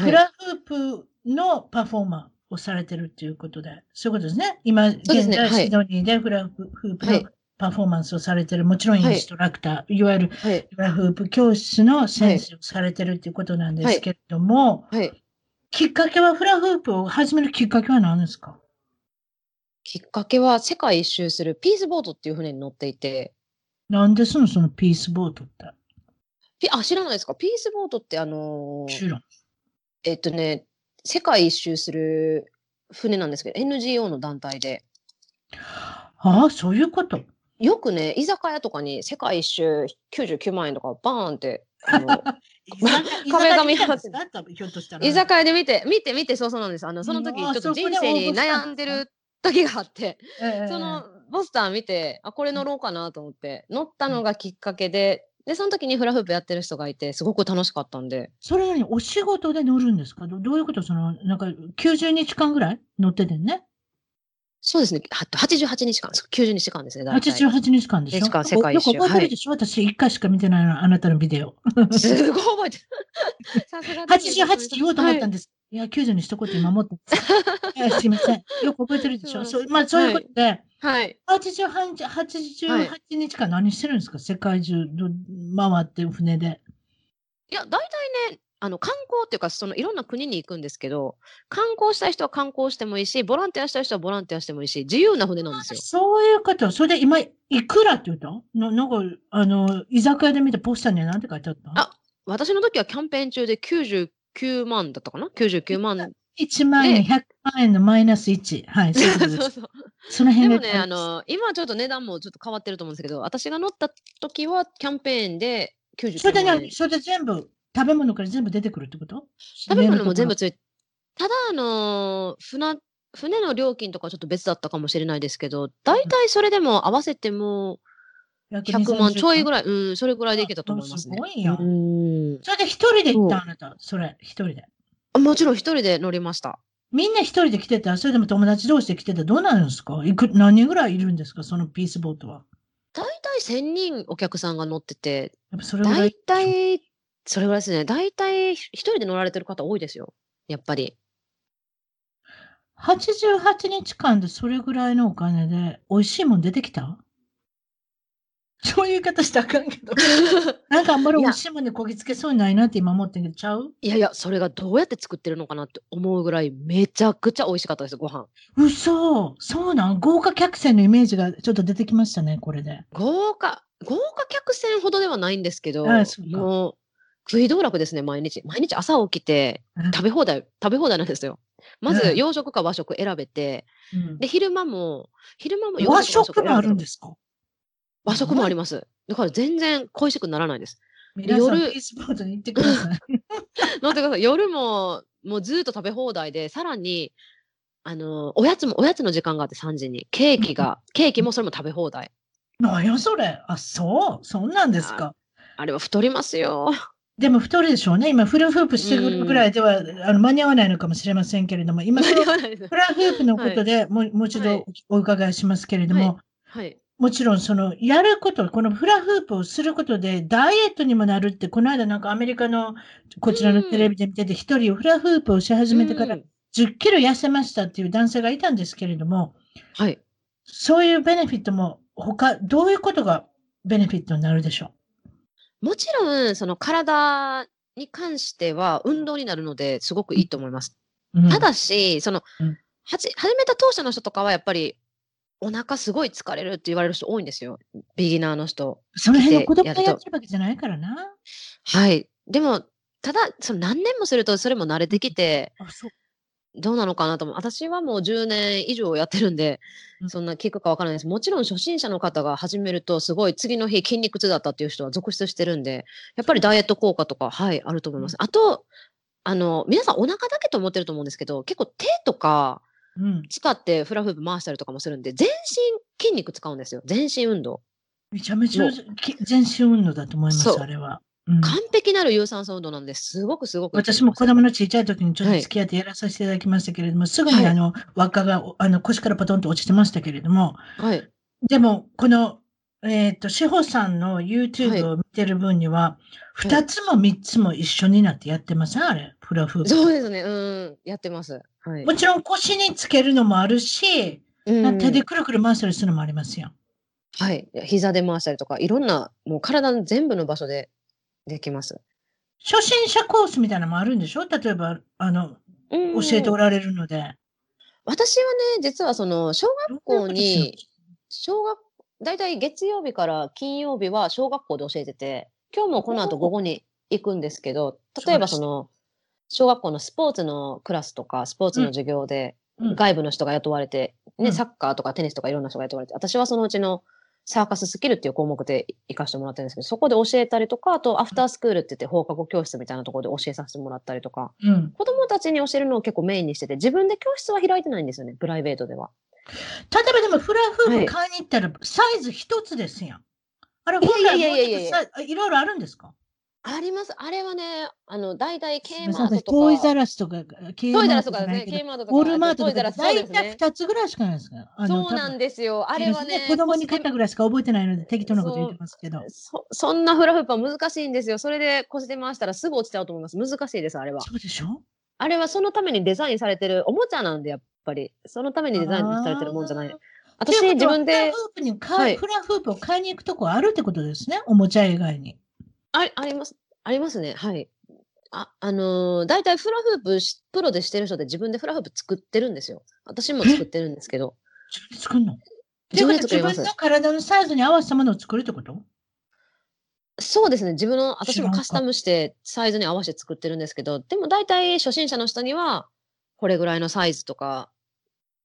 [SPEAKER 2] い
[SPEAKER 1] フラフープのパフォーマーをされてるっていうことで、そういうことですね。今、現在、シドニーでフラフープの
[SPEAKER 2] はい
[SPEAKER 1] パフォーマンスをされてる、もちろんインストラクター、い、わゆるラフープ教室の先生をされてるっていうことなんですけれども、
[SPEAKER 2] はい。
[SPEAKER 1] きっかけはフラフープを始めるきっかけは何ですか？
[SPEAKER 2] きっかけは世界一周するピースボートっていう船に乗っていて、
[SPEAKER 1] なんですのそのピースボートって？
[SPEAKER 2] ピあ、知らないですか？ピースボートってあのー
[SPEAKER 1] 知らん。
[SPEAKER 2] えっとね、世界一周する船なんですけど、NGO の団体で、
[SPEAKER 1] ああ、そういうこと。
[SPEAKER 2] よくね、居酒屋とかに世界一周99万円とかバーンって、あの 壁紙貼って。居酒屋で見て、見て、見て、そうそうなんです。あの、その時、ちょっと人生に悩ん
[SPEAKER 1] んで
[SPEAKER 2] る時があって、
[SPEAKER 1] ええ
[SPEAKER 2] そのポスター見て、あ、これ乗ろうかなと思って、乗ったのがきっかけで、で、その時にフラフープやってる人がいて、すごく楽しかったんで、
[SPEAKER 1] それなにお仕事で乗るんですか？どどういうこと？その、なんか90日間ぐらい乗っててんね。
[SPEAKER 2] そうですね、は88日間、そう90日間ですね、大体。
[SPEAKER 1] 88日間でしょ？
[SPEAKER 2] 日間世界一周
[SPEAKER 1] よく覚えてるでしょ、私1回しか見てないの、あなたのビデオ。
[SPEAKER 2] すごい覚えてる。さすがです
[SPEAKER 1] 88って言おうと思ったん
[SPEAKER 2] で
[SPEAKER 1] です。い、や、90にしとこうって今思ってます。すいません。よく覚えてるでしょ？
[SPEAKER 2] うん
[SPEAKER 1] そうまあ、そういうことで、
[SPEAKER 2] す。はい。
[SPEAKER 1] 88, 88日間何してるんですか、世界中ど回って船で。
[SPEAKER 2] いや、大体ね、あの観光っていうか、そのいろんな国に行くんですけど、観光したい人は観光してもいいし、ボランティアしたい人はボランティアしてもいいし、自由な船なんですよ。
[SPEAKER 1] そういうこと。それで今、いくらって言った？のなんか、あの、居酒屋で見たポスターには何て書いてあった？
[SPEAKER 2] あ私の時はキャンペーン中で99万だったかな ?99 万。
[SPEAKER 1] 1万円、100万円のマイナス1。はい、そう。
[SPEAKER 2] そうそう。
[SPEAKER 1] その
[SPEAKER 2] でもね、あの、今はちょっと値段もちょっと変わってると思うんですけど、私が乗った時はキャンペーンで
[SPEAKER 1] それ
[SPEAKER 2] 99万円
[SPEAKER 1] で何。それで全部、食べ物から全部出てくるってこと？
[SPEAKER 2] 食べ物も全部
[SPEAKER 1] メ
[SPEAKER 2] ついて、ただ、あのー船、船の料金とかはちょっと別だったかもしれないですけど、大体それでも合わせても
[SPEAKER 1] ール
[SPEAKER 2] 100万ちょいぐ
[SPEAKER 1] らい。
[SPEAKER 2] うん、それぐらいでいけたと思いますね。
[SPEAKER 1] すごいやん
[SPEAKER 2] うん
[SPEAKER 1] それで一人で行った
[SPEAKER 2] そ
[SPEAKER 1] あなた、それ、一人で。
[SPEAKER 2] あもちろん一人で乗りました。
[SPEAKER 1] みんな一人で来てた？それでも友達同士で来てた？どうなるんですか？いく何人ぐらいいるんですか？そのピースボートは。
[SPEAKER 2] 大体1000人お客さんが乗ってて、
[SPEAKER 1] やっぱそれぐら
[SPEAKER 2] 大
[SPEAKER 1] い。
[SPEAKER 2] 体、それぐらいですね。大体一人で乗られてる方多いですよ。やっぱり。
[SPEAKER 1] 88日間でそれぐらいのお金で美味しいもん出てきた？そういう言い方したらあかんけど。なんかあんまり美味しいもんにこぎつけそうにないなって今思ってんけど、ちゃう？
[SPEAKER 2] いやいや、それがどうやって作ってるのかなって思うぐらいめちゃくちゃ美味しかったです、ご飯。
[SPEAKER 1] 嘘そうなん？豪華客船のイメージがちょっと出てきましたね、これで。
[SPEAKER 2] 豪華、豪華客船ほどではないんですけど、
[SPEAKER 1] ああ
[SPEAKER 2] もう食い道楽ですね、毎日。毎日朝起きて食べ放題、食べ放題なんですよ。ま
[SPEAKER 1] うん
[SPEAKER 2] ず洋食か和食選べて、
[SPEAKER 1] うん
[SPEAKER 2] で、昼間も、昼間も洋
[SPEAKER 1] 和
[SPEAKER 2] 食
[SPEAKER 1] もあるん
[SPEAKER 2] で
[SPEAKER 1] ですか
[SPEAKER 2] 和食もあります。だから全然恋しくならないです。
[SPEAKER 1] 皆さん、スボートに行ってください。
[SPEAKER 2] 乗ってください。夜も、もうずっと食べ放題で、さらに、あの、おやつも、おやつの時間があって3時に、ケーキが、ケーキもそれも食べ放題。
[SPEAKER 1] なんやそれ。あ、そう。そんなんですか。
[SPEAKER 2] あれは太りますよ。
[SPEAKER 1] でも太るでしょうね。今、フルフープしてくるぐらいでは、あの間に合わないのかもしれませんけれども、今、フラフープのことでもうもう一
[SPEAKER 2] はい。
[SPEAKER 1] 度お伺いしますけれども、
[SPEAKER 2] はい。
[SPEAKER 1] もちろん、その、やること、このフラフープをすることで、ダイエットにもなるって、この間なんかアメリカの、こちらのテレビで見てて、一人フラフープをし始めてから
[SPEAKER 2] うん。
[SPEAKER 1] 10キロ痩せましたっていう男性がいたんですけれども、
[SPEAKER 2] はい。
[SPEAKER 1] そういうベネフィットも、他、どういうことがベネフィットになるでしょ
[SPEAKER 2] もちろん、その体に関しては運動になるので、すごくいいと思います。
[SPEAKER 1] う、うん
[SPEAKER 2] ただし、その、
[SPEAKER 1] うん
[SPEAKER 2] はじ始めた当初の人とかはやっぱりお腹すごい疲れるって言われる人多いんですよ。ビギナーの人。
[SPEAKER 1] その辺の子供がやってるわけじゃないからな。
[SPEAKER 2] はい。でも、ただ、その何年もするとそれも慣れてきて、
[SPEAKER 1] あ、そう。
[SPEAKER 2] どうなのかなと思う。私はもう10年以上やってるんで
[SPEAKER 1] う、ん
[SPEAKER 2] そんな聞くかわからないです。もちろん初心者の方が始めると、すごい次の日筋肉痛だったっていう人は続出してるんで、やっぱりダイエット効果とか、はい、あると思います。あと、あの、皆さんお腹だけと思ってると思うんですけど、結構手とか
[SPEAKER 1] うん。
[SPEAKER 2] 使ってフラフープ回したりとかもするんで、全身筋肉使うんですよ。全身運動。
[SPEAKER 1] めちゃめちゃ全身運動だと思います、あれは。うん
[SPEAKER 2] 完璧なる有酸素運動なんです。すごくすごく。
[SPEAKER 1] 私も子供の小さい時にちょっと
[SPEAKER 2] はい
[SPEAKER 1] 付き合ってやらさせていただきましたけれども、すぐに
[SPEAKER 2] はい
[SPEAKER 1] あの輪っかがあの腰からポトンと落ちてましたけれども、
[SPEAKER 2] はい。
[SPEAKER 1] でもこの、えっ、と、志保さんの YouTube を見てる分には、
[SPEAKER 2] い
[SPEAKER 1] 二つも三つも一緒になってやってません？あれ、フラフープ。
[SPEAKER 2] そうですね。うん。やってます。はい。
[SPEAKER 1] もちろん腰につけるのもあるし、
[SPEAKER 2] うん
[SPEAKER 1] 手でくるくる回したりするのもありますよ。
[SPEAKER 2] はい。膝で回したりとか、いろんな、もう体の全部の場所でできます。
[SPEAKER 1] 初心者コースみたいなのもあるんでしょ？例えば、あの、
[SPEAKER 2] うん。
[SPEAKER 1] 教えておられるので。
[SPEAKER 2] 私はね、実はその、小学校に、小学、だいたい月曜日から金曜日は小学校で教えてて、今日もこの後午後に行くんですけど、例えばその、小学校のスポーツのクラスとか、スポーツの授業で、
[SPEAKER 1] うん。
[SPEAKER 2] 外部の人が雇われて、ね、
[SPEAKER 1] うん。
[SPEAKER 2] サッカーとかテニスとかいろんな人が雇われて、私はそのうちのサーカススキルっていう項目で行かせてもらってるんですけど、そこで教えたりとか、あとアフタースクールって言って放課後教室みたいなところで教えさせてもらったりとか、
[SPEAKER 1] うん。
[SPEAKER 2] 子供たちに教えるのを結構メインにしてて、自分で教室は開いてないんですよね、プライベートでは。
[SPEAKER 1] 例えばでもフラフー
[SPEAKER 2] はい
[SPEAKER 1] プ買いに行ったらサイズ一つですやん。あれ、
[SPEAKER 2] いや
[SPEAKER 1] 本来
[SPEAKER 2] いやいやいやいや
[SPEAKER 1] もうちょっとさいろいろあるんですか？
[SPEAKER 2] あります。あれはね、あの、大体 K マートとか、
[SPEAKER 1] トイザラスとか、K マー
[SPEAKER 2] ラスとかね、K マートとか、
[SPEAKER 1] ウルマートとか大体
[SPEAKER 2] すね。
[SPEAKER 1] 2つぐらいしかないですか？
[SPEAKER 2] そうなん
[SPEAKER 1] で
[SPEAKER 2] ですよ。あれはね、
[SPEAKER 1] 子供に買ったぐらいしか覚えてないので適当なこと言ってますけど。
[SPEAKER 2] そそんなフラフープは難しいんですよ。それで腰で回したらすぐ落ちちゃうと思います。難しいです、あれは。
[SPEAKER 1] そうでしょ？
[SPEAKER 2] あれはそのためにデザインされてるおもちゃなんで、やっぱり。そのためにデザインされてるもんじゃない。私、自分で
[SPEAKER 1] フラ、フープに
[SPEAKER 2] はい
[SPEAKER 1] フラフープを買いに行くとこあるってことですね。おもちゃ以外に。
[SPEAKER 2] ああります。ありますね。はい。あ、あのー、大体フラフープしプロでしてる人って自分でフラフープ作ってるんですよ。私も作ってるんですけど。
[SPEAKER 1] 自分で作るの？
[SPEAKER 2] 自分で
[SPEAKER 1] と
[SPEAKER 2] 作ります
[SPEAKER 1] 自分の体のサイズに合わせたものを作るってこと？
[SPEAKER 2] そうですね。自分の、私もカスタムしてサイズに合わせて作ってるんですけど、でも大体初心者の人には、これぐらいのサイズとか、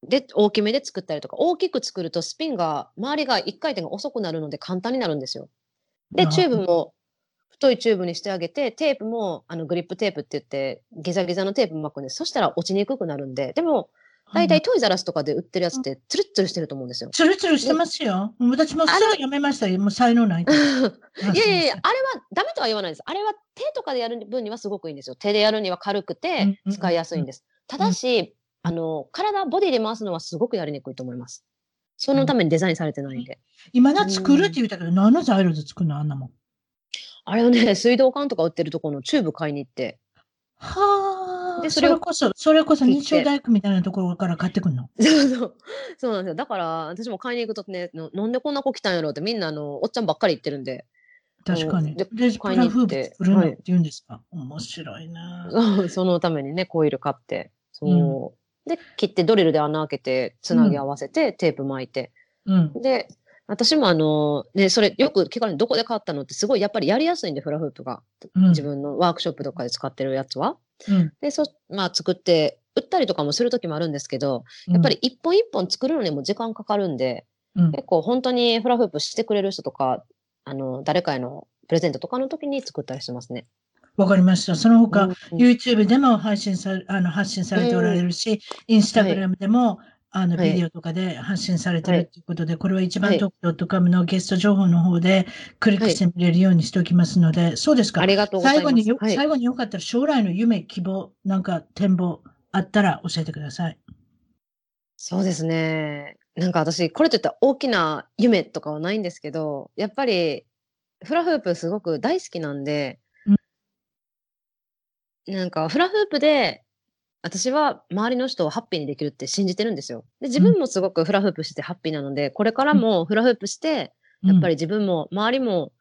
[SPEAKER 2] で、大きめで作ったりとか、大きく作るとスピンが、周りが1回転が遅くなるので簡単になるんですよ。で、
[SPEAKER 1] な
[SPEAKER 2] チューブも太いチューブにしてあげて、テープもあのグリップテープって言って、ギザギザのテープ巻くんです。そしたら落ちにくくなるんで、でも、大体トイザラスとかで売ってるやつって、ツルッツルしてると思うんですよ。
[SPEAKER 1] ツルツルしてますよ。もう私もすぐやめましたよ。もう才能ない。
[SPEAKER 2] いやいやいや、あれはダメとは言わないです。あれは手とかでやる分にはすごくいいんですよ。手でやるには軽く
[SPEAKER 1] うん
[SPEAKER 2] て
[SPEAKER 1] うん
[SPEAKER 2] 使いやすいんです。ただし、あの、体、ボディで回すのはすごくやりにくいと思います。そのためにデザインされてないんで。
[SPEAKER 1] 今な、作るって言ったけど、何の材料で作るの？あんなもん。
[SPEAKER 2] あれをね、水道管とか売ってるところのチューブ買いに行って、
[SPEAKER 1] はあ。そ
[SPEAKER 2] でそれ
[SPEAKER 1] こそ、それこそ日曜大工みたいなところから買ってくるの？
[SPEAKER 2] そうそう。そうなんですよ。だから、私も買いに行くとね、のなんでこんな子来たんやろうってみんなあの、おっちゃんばっかり言ってるんで、
[SPEAKER 1] 確かに。
[SPEAKER 2] で買いに行って
[SPEAKER 1] プ作るのっ
[SPEAKER 2] はい
[SPEAKER 1] て言うんですか？面白いな。
[SPEAKER 2] そのためにね、コイル買って、そう。で、切ってドリルで穴開けて、つなぎ合わせて、テープ巻いて。
[SPEAKER 1] うん。
[SPEAKER 2] で、私もあの、ね、それよく聞かれるどこで買ったのってすごいやっぱりやりやすいんで、フラフープが。
[SPEAKER 1] うん
[SPEAKER 2] 自分のワークショップとかで使ってるやつは。
[SPEAKER 1] うん。
[SPEAKER 2] で、そ、まあ作って、売ったりとかもする時もあるんですけど、やっぱり一本一本作るのにも時間かかるんで、
[SPEAKER 1] うん、
[SPEAKER 2] 結構本当にフラフープしてくれる人とか、あの、誰かへのプレゼントとかの時に作ったりしてますね。
[SPEAKER 1] わかりました。その他、
[SPEAKER 2] うん
[SPEAKER 1] YouTube でも配信されあの発信されておられるし、Instagram でも、あの
[SPEAKER 2] はい
[SPEAKER 1] ビデオとかで発信されて
[SPEAKER 2] はい
[SPEAKER 1] るということで、これは一番
[SPEAKER 2] はい
[SPEAKER 1] トーク .com のゲスト情報の方でクリックしてみれるようにしておきますので、そうですか
[SPEAKER 2] あ。りがとうございます。
[SPEAKER 1] 最後によ、
[SPEAKER 2] はい
[SPEAKER 1] 最後によかったら将来の夢、希望、なんか展望あったら教えてください。
[SPEAKER 2] そうですね。なんか私、これといった大きな夢とかはないんですけど、やっぱりフラフープすごく大好きなんで、なんかフラフープで私は周りの人をハッピーにできるって信じてるんですよ。で、自分もすごくフラフープしてハッピーなので、これからもフラフープして、やっぱり自分も周りも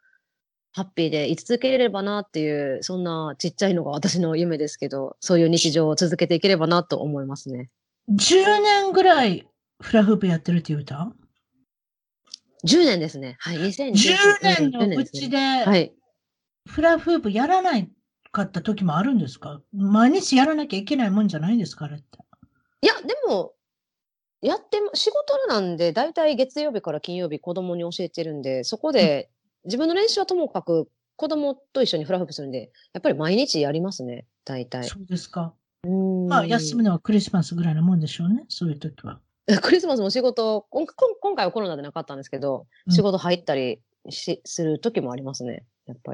[SPEAKER 2] ハッピーで居続けれればなっていう、そんなちっちゃいのが私の夢ですけど、そういう日常を続けていければなと思いますね。
[SPEAKER 1] 10年ぐらいフラフープやってるって言うた
[SPEAKER 2] ？10年ですね。はい。2010
[SPEAKER 1] ?10 年のうちで、
[SPEAKER 2] はい。
[SPEAKER 1] フラフープやらないかった時もあるんですか？毎日やらなきゃいけないもんじゃないんですか？あれって。
[SPEAKER 2] いや、でも、やっても、仕事なんで、だいたい月曜日から金曜日子供に教えてるんで、そこで、自分の練習はともかく、子供と一緒にフラフープするんで、やっぱり毎日やりますね、大体。
[SPEAKER 1] そうですか。
[SPEAKER 2] うん
[SPEAKER 1] まあ、休むのはクリスマスぐらいのもんでしょうね。そういう時は。
[SPEAKER 2] クリスマスも仕事、今回はコロナでなかったんですけど、
[SPEAKER 1] うん
[SPEAKER 2] 仕事入ったりしする時もありますね。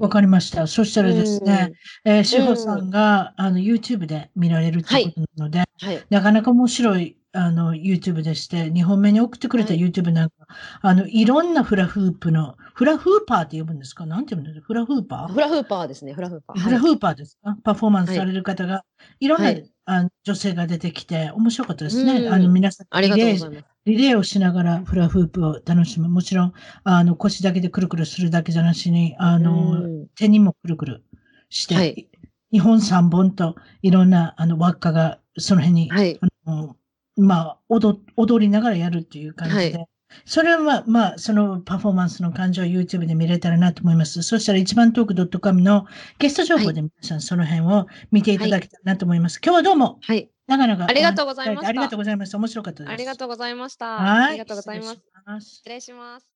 [SPEAKER 1] わかりました。そしたらですね、えー、志保さんが、あの、YouTube で見られるということなので、
[SPEAKER 2] うん。はい。
[SPEAKER 1] なかなか面白い、あの、YouTube でして、2本目に送ってくれた
[SPEAKER 2] はい
[SPEAKER 1] YouTube なんか、あの、いろんなフラフープの、フラフーパーって呼ぶんですか？なんて呼ぶんですか？フラフーパー？
[SPEAKER 2] フラフーパーですね、フラフーパー。はい
[SPEAKER 1] フラフーパーですか？パフォーマンスされる方が、いろんな、
[SPEAKER 2] はい
[SPEAKER 1] あの女性が出てきて、面白かったですね。
[SPEAKER 2] うん
[SPEAKER 1] あの、皆さん
[SPEAKER 2] ありがとうございます。
[SPEAKER 1] リレーをしながらフラフープを楽しむ。もちろん、あの、腰だけでくるくるするだけじゃなしに、あの、
[SPEAKER 2] うん
[SPEAKER 1] 手にもくるくるして、
[SPEAKER 2] はい
[SPEAKER 1] 2本3本といろんなあの輪っかがその辺に、
[SPEAKER 2] はい。
[SPEAKER 1] あのまあ踊、踊りながらやるっていう感じで、
[SPEAKER 2] は
[SPEAKER 1] それは、まあ、そのパフォーマンスの感情を YouTube で見れたらなと思います。そしたら一番トーク .com のゲスト情報で皆さんその辺を見ていただけたらなと思います。今日はどうも、
[SPEAKER 2] はい。
[SPEAKER 1] 長々
[SPEAKER 2] ありがとうございました
[SPEAKER 1] ありがとうございました。面白かったです。
[SPEAKER 2] ありがとうございました。
[SPEAKER 1] はい。
[SPEAKER 2] ありがとうございます。
[SPEAKER 1] 失礼します
[SPEAKER 2] 失礼します。